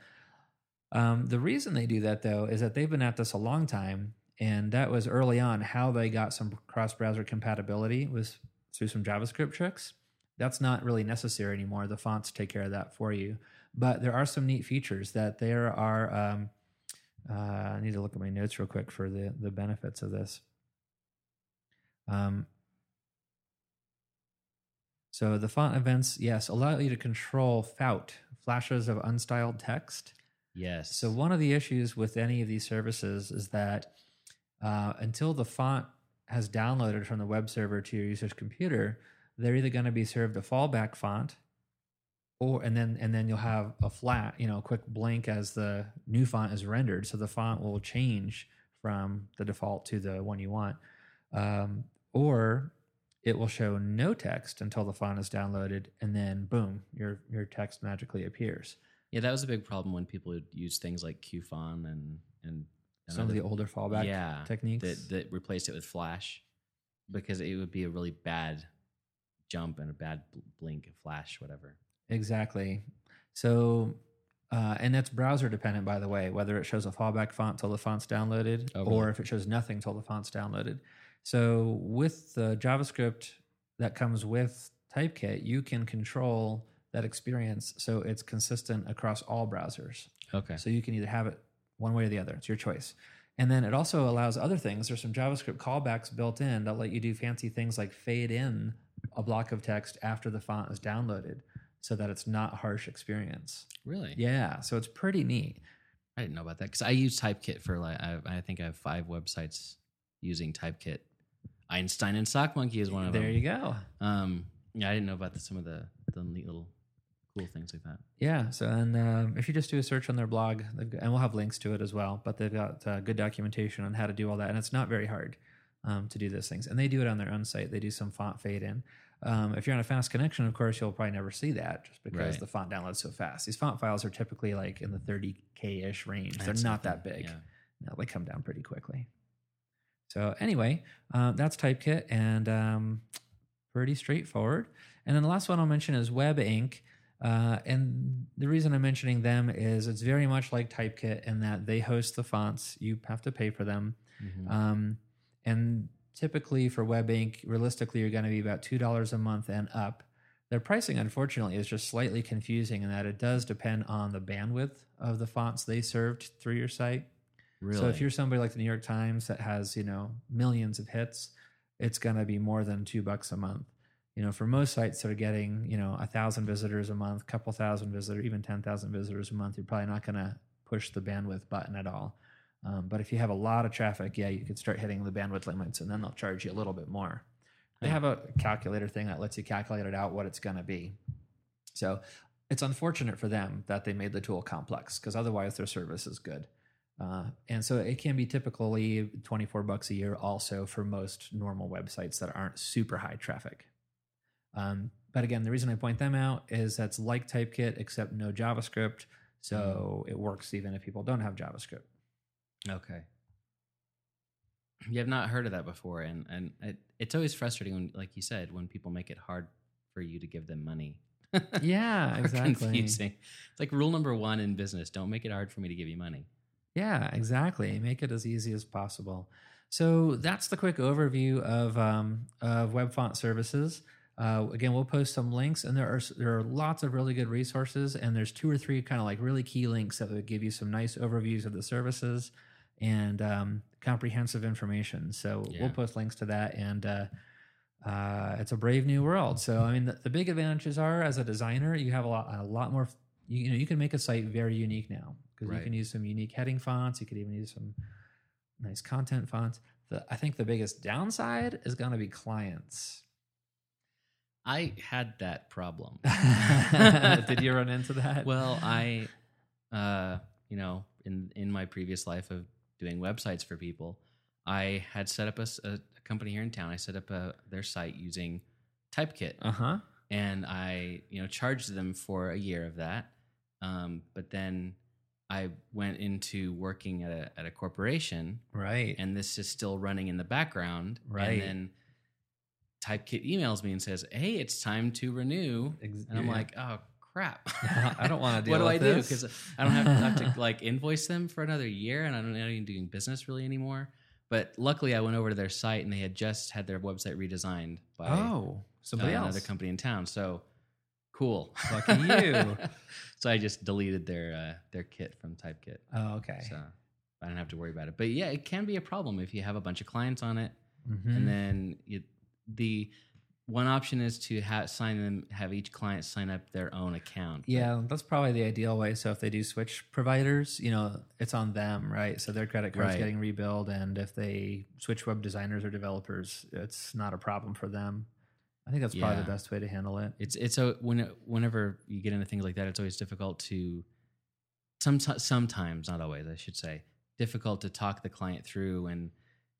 Um, the reason they do that though is that they've been at this a long time, and that was early on how they got some cross-browser compatibility was through some JavaScript tricks. That's not really necessary anymore. The fonts take care of that for you. But there are some neat features that there are. Um, uh, I need to look at my notes real quick for the the benefits of this. Um, so the font events, yes, allow you to control FOUT, flashes of unstyled text. Yes. So one of the issues with any of these services is that uh, until the font has downloaded from the web server to your user's computer, they're either going to be served a fallback font, or and then and then you'll have a flat, you know, quick blink as the new font is rendered. So the font will change from the default to the one you want, um, or it will show no text until the font is downloaded, and then boom, your your text magically appears. Yeah, that was a big problem when people would use things like Cufón and and Some of the older fallback yeah, techniques. that that replaced it with Flash because it would be a really bad jump and a bad bl- blink, flash, whatever. Exactly. So, uh, and that's browser dependent, by the way, whether it shows a fallback font till the font's downloaded Oh, or if it shows nothing till the font's downloaded. So, with the JavaScript that comes with Typekit, you can control that experience so it's consistent across all browsers. Okay. So you can either have it one way or the other. It's your choice. And then it also allows other things. There's some JavaScript callbacks built in that let you do fancy things like fade in a block of text after the font is downloaded. so that it's not harsh experience. Really? Yeah, so it's pretty neat. I didn't know about that because I use Typekit for like I, I think I have five websites using Typekit. Einstein and Sock Monkey is one of there them. There you go. Um, yeah, I didn't know about the, some of the the neat little cool things like that. Yeah. So, and um, if you just do a search on their blog, got, and we'll have links to it as well, but they've got uh, good documentation on how to do all that. And it's not very hard um, to do those things. And they do it on their own site. They do some font fade in. Um, if you're on a fast connection, of course, you'll probably never see that just because Right. the font downloads so fast. These font files are typically like in the 30K ish range. They're not something, that big. yeah. No, they come down pretty quickly. So anyway, uh, that's Typekit and um, pretty straightforward. And then the last one I'll mention is WebINK. Uh, and the reason I'm mentioning them is it's very much like Typekit in that they host the fonts. You have to pay for them. Mm-hmm. Um, and typically for WebINK., realistically, you're going to be about $2 a month and up. Their pricing, unfortunately, is just slightly confusing in that it does depend on the bandwidth of the fonts they served through your site. Really? So if you're somebody like the New York Times that has, you know, millions of hits, it's going to be more than two bucks a month. You know, for most sites that are getting, you know, a thousand visitors a month, couple thousand visitors, even 10,000 visitors a month, you're probably not going to push the bandwidth button at all. Um, but if you have a lot of traffic, yeah, you could start hitting the bandwidth limits and then they'll charge you a little bit more. They have a calculator thing that lets you calculate it out what it's going to be. So it's unfortunate for them that they made the tool complex because otherwise their service is good. Uh, and so it can be typically 24 bucks a year also for most normal websites that aren't super high traffic. Um, but again, the reason I point them out is that's like Typekit except no JavaScript. So it works even if people don't have JavaScript. Okay. You have not heard of that before, and and it, it's always frustrating when, like you said, when people make it hard for you to give them money. Yeah, exactly. Confusing. It's like rule number one in business: don't make it hard for me to give you money. Yeah, exactly. Make it as easy as possible. So that's the quick overview of um, of web font services. Uh, again, we'll post some links, and there are there are lots of really good resources. And there's two or three kind of like really key links that would give you some nice overviews of the services and um, comprehensive information. So Yeah. we'll post links to that, and uh, uh, it's a brave new world. So I mean, the, the big advantages are as a designer, you have a lot a lot more. You, you know, you can make a site very unique now because you can use some unique heading fonts. You could even use some nice content fonts. The, I think the biggest downside is going to be clients. I had that problem. Did you run into that? well, I, uh, you know, in in my previous life of doing websites for people, I had set up a company here in town. I set up a, their site using Typekit, uh huh. and I, you know, charged them for a year of that. Um, but then I went into working at a at a corporation, Right. and this is still running in the background. Right. And then Typekit emails me and says, "Hey, it's time to renew." And I'm yeah. like, "Oh crap! I don't wanna deal what do I with do? Because I don't have to, have to like invoice them for another year, and I'm not even doing business really anymore." But luckily, I went over to their site, and they had just had their website redesigned by oh, somebody uh, else. another company in town. So cool, Lucky you. so I just deleted their uh, their kit from Typekit, Oh, okay. so I don't have to worry about it. But yeah, it can be a problem if you have a bunch of clients on it, Mhm. and then you, the one option is to ha- sign them, have each client sign up their own account. Yeah, that's probably the ideal way. So if they do switch providers, you know, it's on them, right? So their credit card's Right. getting rebuilt, and if they switch web designers or developers, it's not a problem for them. I think that's probably Yeah. the best way to handle it. It's it's a when whenever you get into things like that, it's always difficult to some sometimes not always I should say difficult to talk the client through and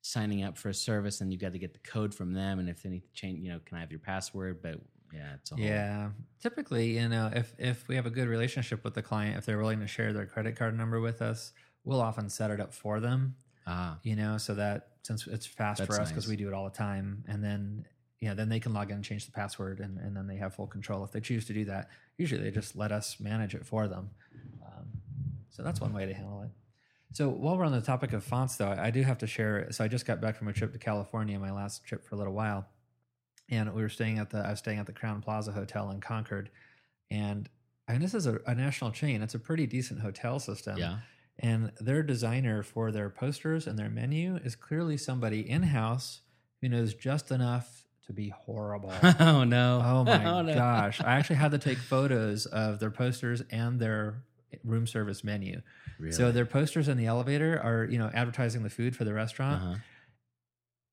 signing up for a service and you got to get the code from them and if they need to change you know can I have your password but yeah it's a whole, Yeah, typically, you know, if if we have a good relationship with the client, if they're willing to share their credit card number with us, we'll often set it up for them. ah you know, so that since it's fast That's for us because nice. we do it all the time, and then yeah, then they can log in and change the password, and, and then they have full control if they choose to do that. Usually, they just let us manage it for them. Um, so that's one way to handle it. So while we're on the topic of fonts, though, I do have to share. So I just got back from a trip to California, my last trip for a little while, and we were staying at the I was staying at the Crowne Plaza Hotel in Concord, and and this is a, a national chain. It's a pretty decent hotel system. yeah And their designer for their posters and their menu is clearly somebody in house who knows just enough to be horrible. oh no! Oh my oh, no. gosh. I actually had to take photos of their posters and their room service menu. So their posters in the elevator are, you know, advertising the food for the restaurant. Uh-huh.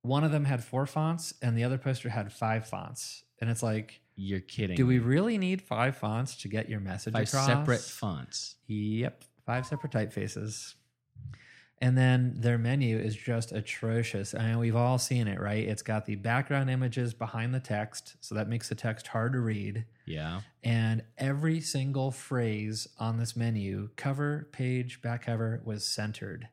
One of them had four fonts and the other poster had five fonts. And it's like, You're kidding. do we really need five fonts to get your message five across? separate fonts? Yep, five separate typefaces. And then their menu is just atrocious. I mean, we've all seen it, right? It's got the background images behind the text, so that makes the text hard to read. Yeah. And every single phrase on this menu, cover, page, back cover, was centered.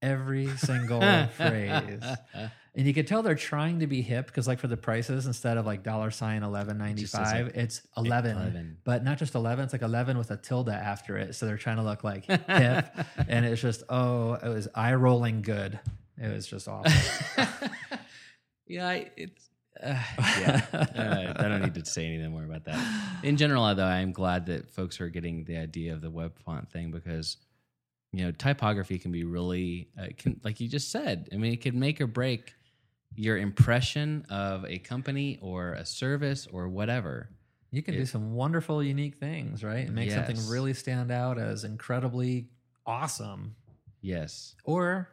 Every single phrase. And you could tell they're trying to be hip because, like, for the prices, instead of like dollar sign eleven ninety five, it's eleven. 11. But not just eleven; it's like eleven with a tilde after it. So they're trying to look like hip, and it's just oh, it was eye rolling good. It was just awful. yeah, I, it's uh, yeah. uh, I don't need to say anything more about that. In general, though, I'm glad that folks are getting the idea of the web font thing because you know typography can be really uh, can like you just said. I mean, it can make or break your impression of a company or a service or whatever. You can do some wonderful, unique things, right? And make something really stand out as incredibly awesome. Yes, Or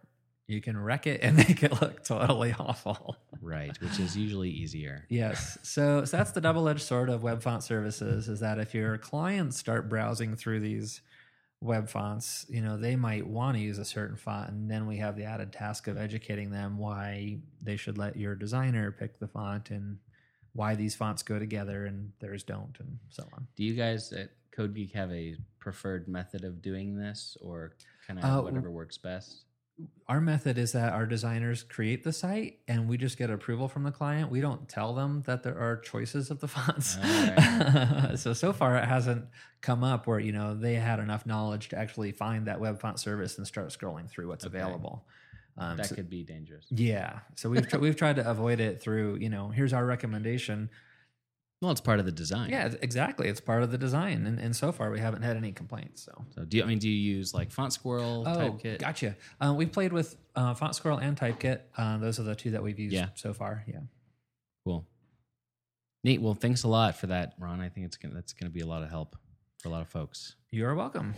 you can wreck it and make it look totally awful. right, which is usually easier. Yes. So, so that's the double edged sword of web font services is that if your clients start browsing through these web fonts, you know, they might want to use a certain font. And then we have the added task of educating them why they should let your designer pick the font and why these fonts go together and theirs don't and so on. Do you guys at Code Geek have a preferred method of doing this, or kind of Uh, whatever works best? Our method is that our designers create the site and we just get approval from the client. We don't tell them that there are choices of the fonts. All so so far it hasn't come up where you know they had enough knowledge to actually find that web font service and start scrolling through what's Okay. available. Um, That so- could be dangerous. yeah. So we've tr- we've tried to avoid it through you know here's our recommendation. Well, it's part of the design. Yeah, exactly. It's part of the design, and, and so far we haven't had any complaints. So So do you? I mean, do you use like Font Squirrel, Oh, Typekit? gotcha. Uh, we've played with uh, Font Squirrel and Typekit. Uh, those are the two that we've used Yeah. so far. Yeah. Cool. Neat. Well, thanks a lot for that, Ron. I think it's gonna that's gonna be a lot of help for a lot of folks. You're welcome.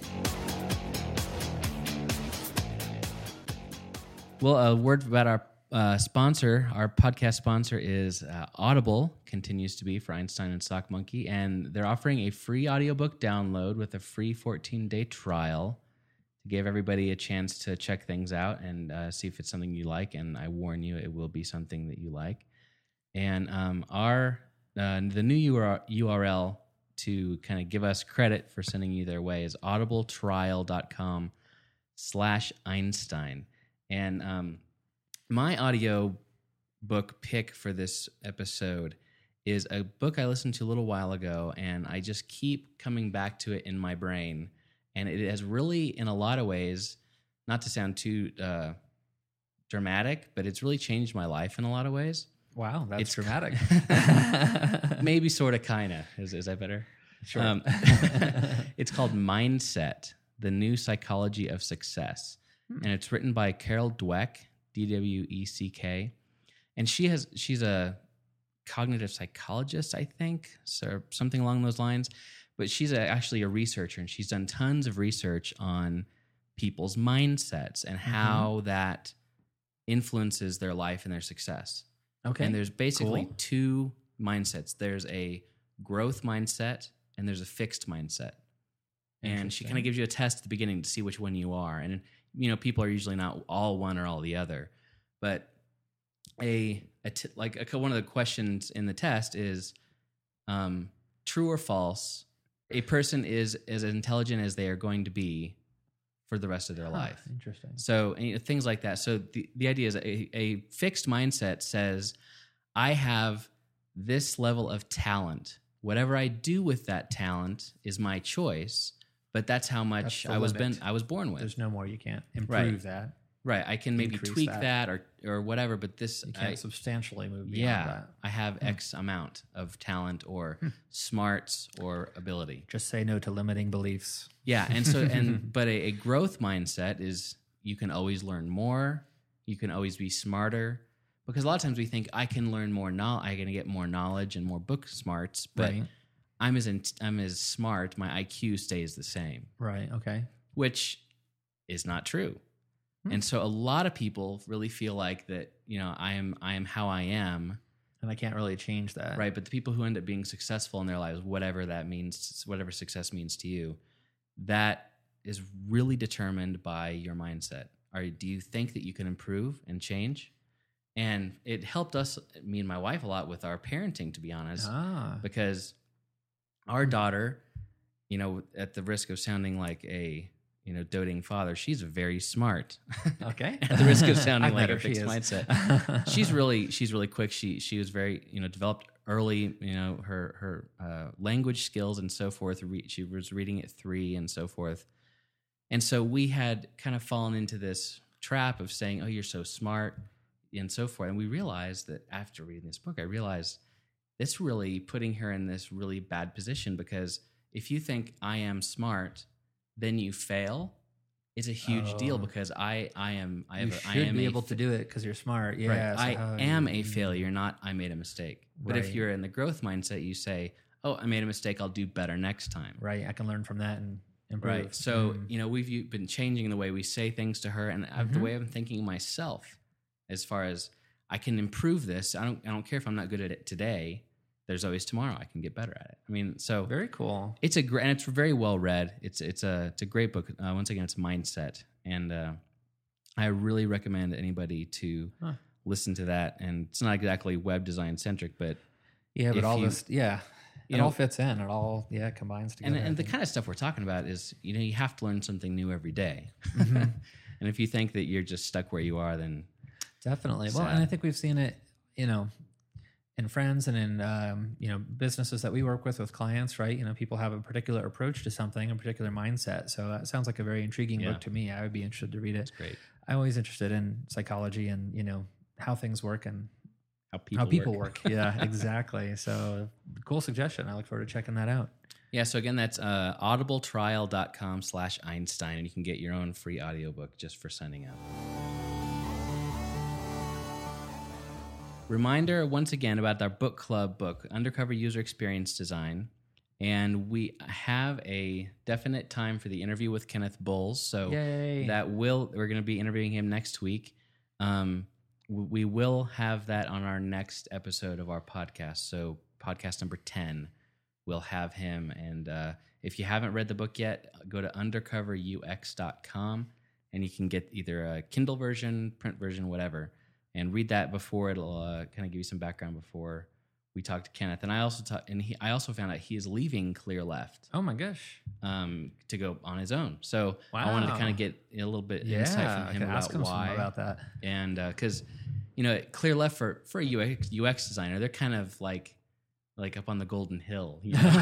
Well, a word about our uh, sponsor. Our podcast sponsor is uh, Audible, continues to be for Einstein and Sock Monkey, and they're offering a free audiobook download with a free 14 day trial to give everybody a chance to check things out and uh, see if it's something you like. And I warn you, it will be something that you like. And um, our uh, the new URL, to kind of give us credit for sending you their way is audibletrial.com slash Einstein. And um, my audio book pick for this episode is a book I listened to a little while ago, and I just keep coming back to it in my brain. And it has really, in a lot of ways, not to sound too uh, dramatic, but it's really changed my life in a lot of ways. Wow, that's It's- dramatic. Maybe sort of, kind of. Is, is that better? Sure. Um, it's called Mindset: The New Psychology of Success, Hmm. and it's written by Carol Dweck, D W E C K, and she has she's a cognitive psychologist, I think, so something along those lines. But she's a, actually a researcher, and she's done tons of research on people's mindsets and Mm-hmm. how that influences their life and their success. okay. And there's basically cool. two mindsets. There's a growth mindset and there's a fixed mindset. And she kind of gives you a test at the beginning to see which one you are. And you know, people are usually not all one or all the other. But a, a t- like a, one of the questions in the test is um, true or false. A person is as intelligent as they are going to be for the rest of their Huh, life. Interesting. So you know, things like that. So the, the idea is a, a fixed mindset says, I have this level of talent. Whatever I do with that talent is my choice, but that's how much the I was limit. been I was born with. There's no more you can't improve Right. that. right. I can maybe increase tweak that. that. or or whatever, but this You can't I- substantially move beyond yeah, that. Hmm. I have X amount of talent or smarts or ability. Just say no to limiting beliefs. Yeah, and so and but a, a growth mindset is you can always learn more, you can always be smarter, because a lot of times we think I can learn more knowledge, I can get more knowledge and more book smarts, but Right. I'm as in, I'm as smart, my IQ stays the same, Right. Okay. which is not true. Hmm. And so a lot of people really feel like that, you know, I am I am how I am, And I can't really change that. right? But the people who end up being successful in their lives, whatever that means, whatever success means to you, that is really determined by your mindset. Are do you think that you can improve and change? And it helped us, me and my wife, a lot with our parenting, to be honest, Ah. because our daughter, you know, at the risk of sounding like a you know doting father, she's very smart. Okay. at the risk of sounding like a. She fixed mindset, she's really she's really quick. She she was very you know developed early. You know her her uh, language skills and so forth. Re- she was reading at three and so forth. And so we had kind of fallen into this trap of saying, "Oh, you're so smart," and so forth. And we realized that after reading this book, I realized it's really putting her in this really bad position because if you think I am smart, then you fail. It's a huge deal Oh. because I I am I have I am able to do it because you're smart. Yeah. Right. so I am you- a failure, not I made a mistake. But if you're in the growth mindset, you say, "Oh, I made a mistake. I'll do better next time." Right. I can learn from that and improve. Right. So Mm. you know we've been changing the way we say things to her, and uh Mm-hmm. the way I'm thinking myself, as far as I can improve this. I don't. I don't care if I'm not good at it today. There's always tomorrow. I can get better at it. I mean, so very cool. it's a great and it's very well read. It's it's a it's a great book. Uh, once again, it's mindset, and uh, I really recommend anybody to Huh. listen to that. And it's not exactly web design centric, but Yeah, but all you- this, yeah, it know- all fits in. It all, yeah, combines together. I and the kind of stuff we're talking about is you know you have to learn something new every day. Mm-hmm. and if you think that you're just stuck where you are, then Definitely. Well, and I think we've seen it, you know, in friends and in um, you know businesses that we work with with clients, right? You know, people have a particular approach to something, a particular mindset. So that sounds like a very intriguing Yeah. book to me. I would be interested to read it. great I'm always interested in psychology and you know how things work and how people how people work. yeah, exactly. So cool suggestion. I look forward to checking that out. Yeah, so again, that's uh, audibletrial.com slash Einstein, and you can get your own free audiobook just for signing up. Reminder once again about our book club book, Undercover User Experience Design. And we have a definite time for the interview with Cennydd Bowles. So Yay. that will, we're going to be interviewing him next week. Um, we will have that on our next episode of our podcast. So, podcast number 10 we'll have him. And uh, if you haven't read the book yet, go to undercoverux.com and you can get either a Kindle version, print version, whatever, and read that before it'll uh, kind of give you some background before we talk to Cennydd. And I also talk, and he, I also found out he is leaving Clearleft oh my gosh. um, to go on his own. So I wanted to kind of get a little bit Yeah, insight from him about ask him why about that. and because you know Clearleft for for a UX, UX designer they're kind of like like up on the golden hill you know?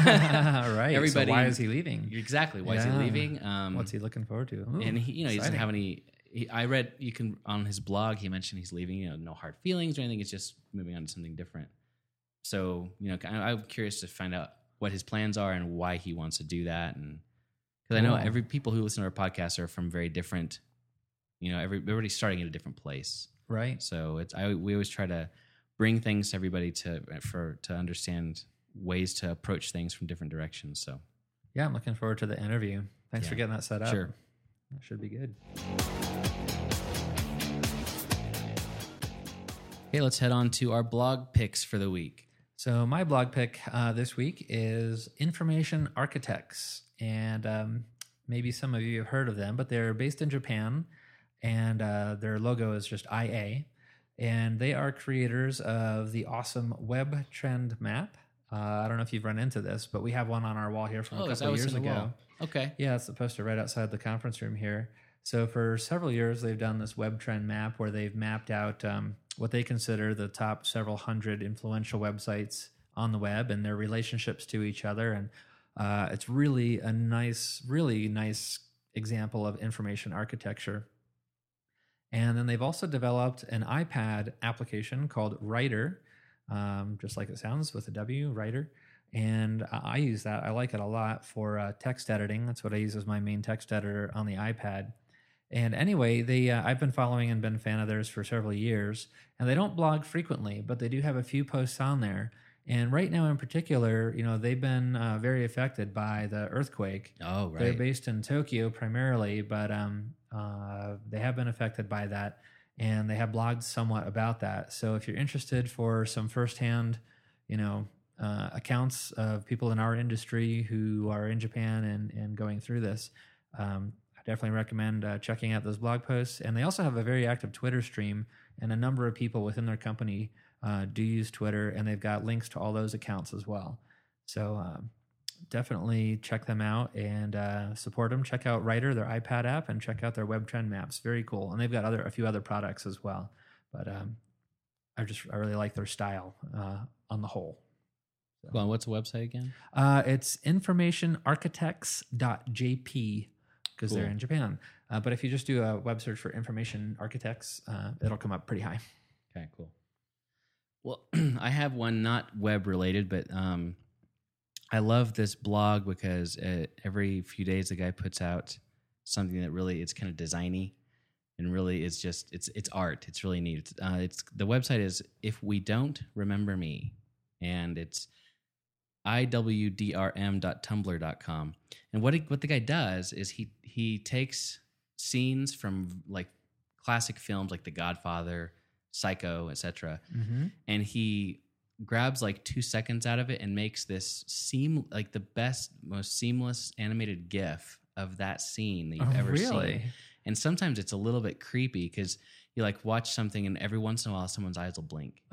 right. everybody So why is he leaving? exactly why is he leaving um What's he looking forward to? Ooh, and he you know he doesn't have any he, i read you can on his blog he mentioned he's leaving you know no hard feelings or anything it's just moving on to something different so you know I, i'm curious to find out what his plans are and why he wants to do that and because i know every people who listen to our podcast are from very different you know every, everybody's starting at a different place right. so it's I we always try to bring things to everybody to for to understand ways to approach things from different directions. So Yeah, I'm looking forward to the interview. Thanks for getting that set up. Sure. That should be good. okay, let's head on to our blog picks for the week. So my blog pick uh, this week is Information Architects, and um, maybe some of you have heard of them, but they're based in Japan, and uh, their logo is just IA, and they are creators of the awesome Web Trend Map. Uh, I don't know if you've run into this, but we have one on our wall here from a Oh, is couple that of what's years in the ago. wall? Okay. Yeah, it's the poster right outside the conference room here. So for several years, they've done this web trend map where they've mapped out um, what they consider the top several hundred influential websites on the web and their relationships to each other. And uh, it's really a nice, really nice example of information architecture. And then they've also developed an iPad application called Writer, um, just like it sounds with a W, Writer. And I use that. I like it a lot for uh, text editing. That's what I use as my main text editor on the iPad. And anyway, they uh, I've been following and been a fan of theirs for several years, and they don't blog frequently, but they do have a few posts on there. And right now, in particular, you know, they've been uh, very affected by the earthquake. Oh, right. They're based in Tokyo primarily, but um, uh, they have been affected by that, and they have blogged somewhat about that. So if you're interested for some firsthand, you know, uh, accounts of people in our industry who are in Japan and and going through this, um, I definitely recommend uh, checking out those blog posts. And they also have a very active Twitter stream, and a number of people within their company uh, do use Twitter, and they've got links to all those accounts as well. So um, definitely check them out and uh, support them. Check out Writer, their iPad app, and check out their web trend maps. Very cool, and they've got other a few other products as well. But um, I just I really like their style uh, on the whole. Go on, what's the website again? Uh, it's informationarchitects.jp because they're in Japan. Uh, but if you just do a web search for information architects, uh, it'll come up pretty high. Okay, cool. Well, I have one not web related, but um, I love this blog because uh, every few days the guy puts out something that really it's kind of designy and really it's just it's it's art. It's really neat. It's, uh, it's the website is if we don't remember me, and it's iwdrm.tumblr.com. And what he, what the guy does is he he takes scenes from like classic films like The Godfather, Psycho, etc., and he grabs like two seconds out of it and makes this seem like the best, most seamless animated GIF of that scene that you've Oh, ever really? seen. And sometimes it's a little bit creepy because you like watch something and every once in a while someone's eyes will blink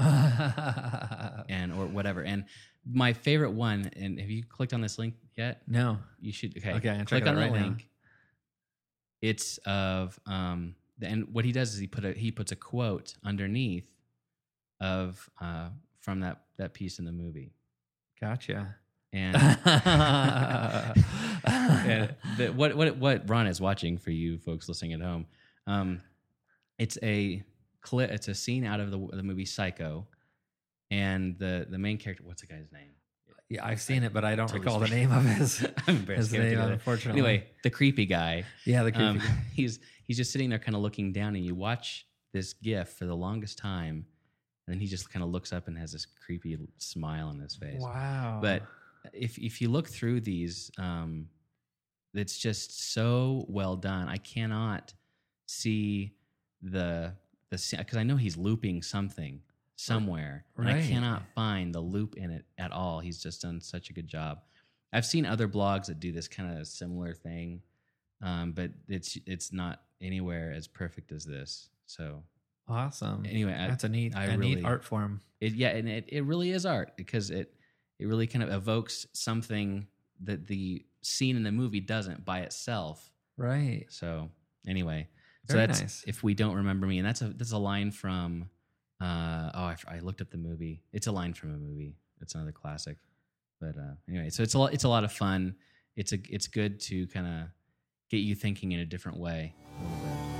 and or whatever. And my favorite one, and have you clicked on this link yet? no. You should okay. Okay, I'm click on the right now. link. It's of um, and what he does is he put a he puts a quote underneath of uh from that that piece in the movie, Gotcha. and, and the, what what what Ron is watching for you folks listening at home, um, it's a clip. It's a scene out of the the movie Psycho, and the the main character. What's the guy's name? Yeah, I've seen it, but I don't Totally recall the name of his, I'm embarrassed. his to get it name, unfortunately. Anyway, the creepy guy. yeah, the creepy. Um, guy. he's he's just sitting there, kind of looking down, and you watch this GIF for the longest time, and then he just kind of looks up and has this creepy smile on his face. Wow. But if if you look through these, um, it's just so well done. I cannot see the the because I know he's looping something somewhere, and I cannot find the loop in it at all. He's just done such a good job. I've seen other blogs that do this kind of similar thing, um, but it's it's not anywhere as perfect as this. So awesome. anyway, I- that's a neat, I a really- neat art form. it yeah, and it, it really is art because it it really kind of evokes something that the scene in the movie doesn't by itself. Right. So anyway, so Very that's nice. if we don't remember me, and that's a that's a line from uh oh I, I looked up the movie. It's a line from a movie. It's another classic. But uh, anyway, so it's a lot, it's a lot of fun. It's a it's good to kind of get you thinking in a different way. a little bit.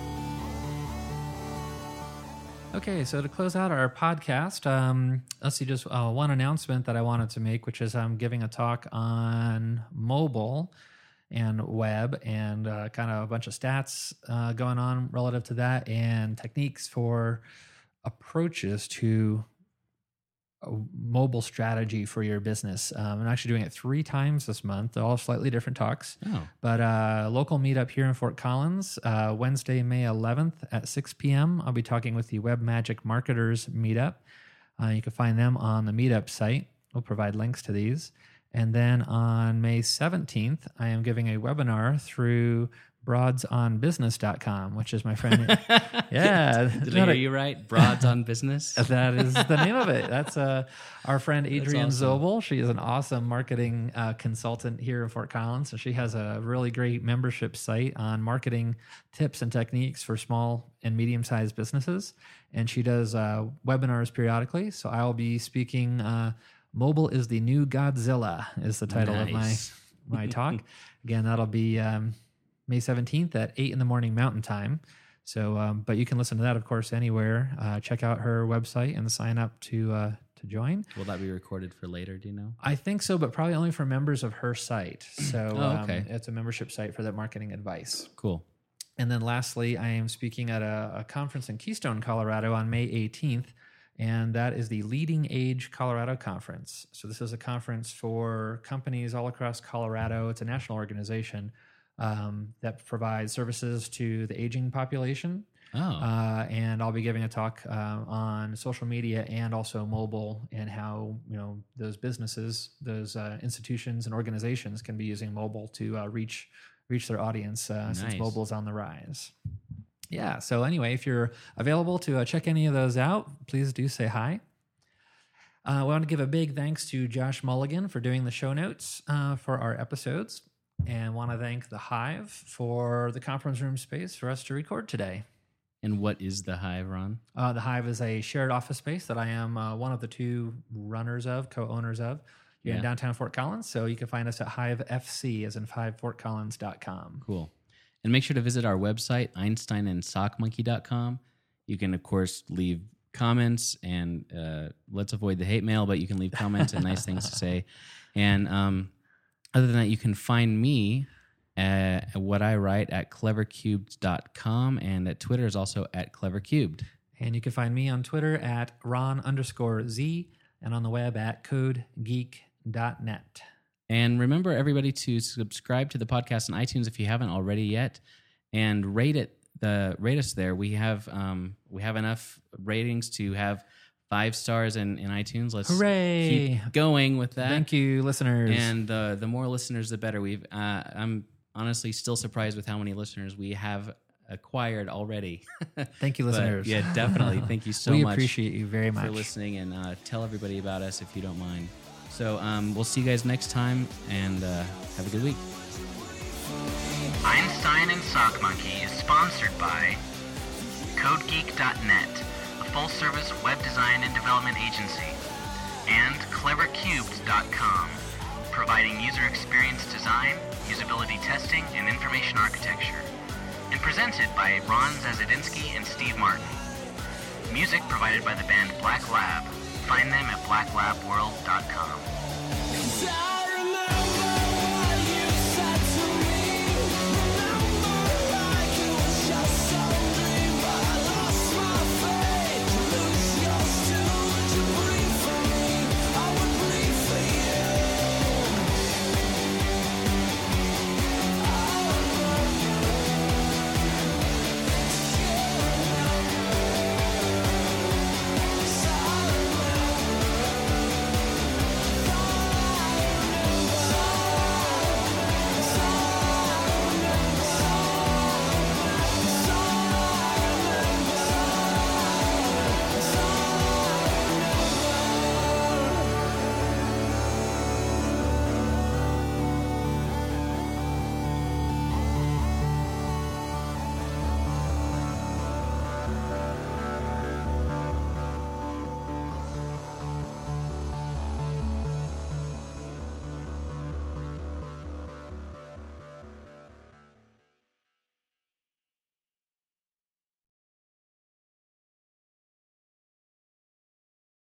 Okay, so to close out our podcast, um, let's see, just uh, one announcement that I wanted to make, which is I'm giving a talk on mobile and web and uh, kind of a bunch of stats uh, going on relative to that and techniques for approaches to mobile strategy for your business. Um, I'm actually doing it three times this month, all slightly different talks. Oh, But uh, local meetup here in Fort Collins, uh, Wednesday, May 11th at 6 p.m. I'll be talking with the Web Magic Marketers Meetup. Uh, you can find them on the Meetup site. We'll provide links to these. And then on May 17th, I am giving a webinar through broadsonbusiness.com, which is my friend. yeah. did I hear you right? Broads on business. That is the name of it. That's uh, our friend Adrienne awesome. Zobel. She is an awesome marketing uh, consultant here in Fort Collins. So she has a really great membership site on marketing tips and techniques for small and medium sized businesses. And she does uh, webinars periodically. So I will be speaking. Uh, Mobile is the new Godzilla is the title Nice. of my my talk. Again, that'll be um, May 17th at 8 in the morning Mountain Time. So, um, but you can listen to that, of course, anywhere. Uh, check out her website and sign up to uh, to join. Will that be recorded for later? Do you know? I think so, but probably only for members of her site. So, Oh, okay. um, it's a membership site for that marketing advice. Cool. And then lastly, I am speaking at a, a conference in Keystone, Colorado on May 18th, and that is the Leading Age Colorado Conference. So, this is a conference for companies all across Colorado. It's a national organization um, that provides services to the aging population. Oh, Uh, and I'll be giving a talk uh, on social media and also mobile and how you know those businesses, those uh, institutions and organizations can be using mobile to uh, reach reach their audience uh, since Nice. mobile is on the rise. Yeah. So anyway, if you're available to uh, check any of those out, please do say hi. Uh, I want to give a big thanks to Josh Mulligan for doing the show notes uh, for our episodes, and want to thank the Hive for the conference room space for us to record today. and what is the hive, Ron? Uh, the Hive is a shared office space that I am uh, one of the two runners of, co-owners of, in Yeah. downtown Fort Collins. So you can find us at HiveFC, as in hivefortcollins.com. Cool. And make sure to visit our website, einsteinandsockmonkey.com. You can, of course, leave comments and uh, let's avoid the hate mail, but you can leave comments and nice things to say. And um, other than that, you can find me at what I write at clevercubed.com and at Twitter is also at clevercubed. And you can find me on Twitter at Ron underscore Z and on the web at codegeek.net. And remember, everybody, to subscribe to the podcast on iTunes if you haven't already yet, and rate it. The rate us there. We have um, we have enough ratings to have five stars in, in iTunes. Let's Hooray! keep going with that. Thank you, listeners. And uh, the more listeners, the better. We've uh, I'm honestly still surprised with how many listeners we have acquired already. Thank you, But, listeners. yeah, definitely. Thank you so we much We appreciate you very much. for listening and uh, tell everybody about us if you don't mind. So um, we'll see you guys next time and uh, have a good week. Einstein and Sock Monkey is sponsored by CodeGeek.net, a full-service web design and development agency, and CleverCubed.com, providing user experience design, usability testing, and information architecture, and presented by Ron Zazadinsky and Steve Martin. Music provided by the band Black Lab. Find them at blacklabworld.com.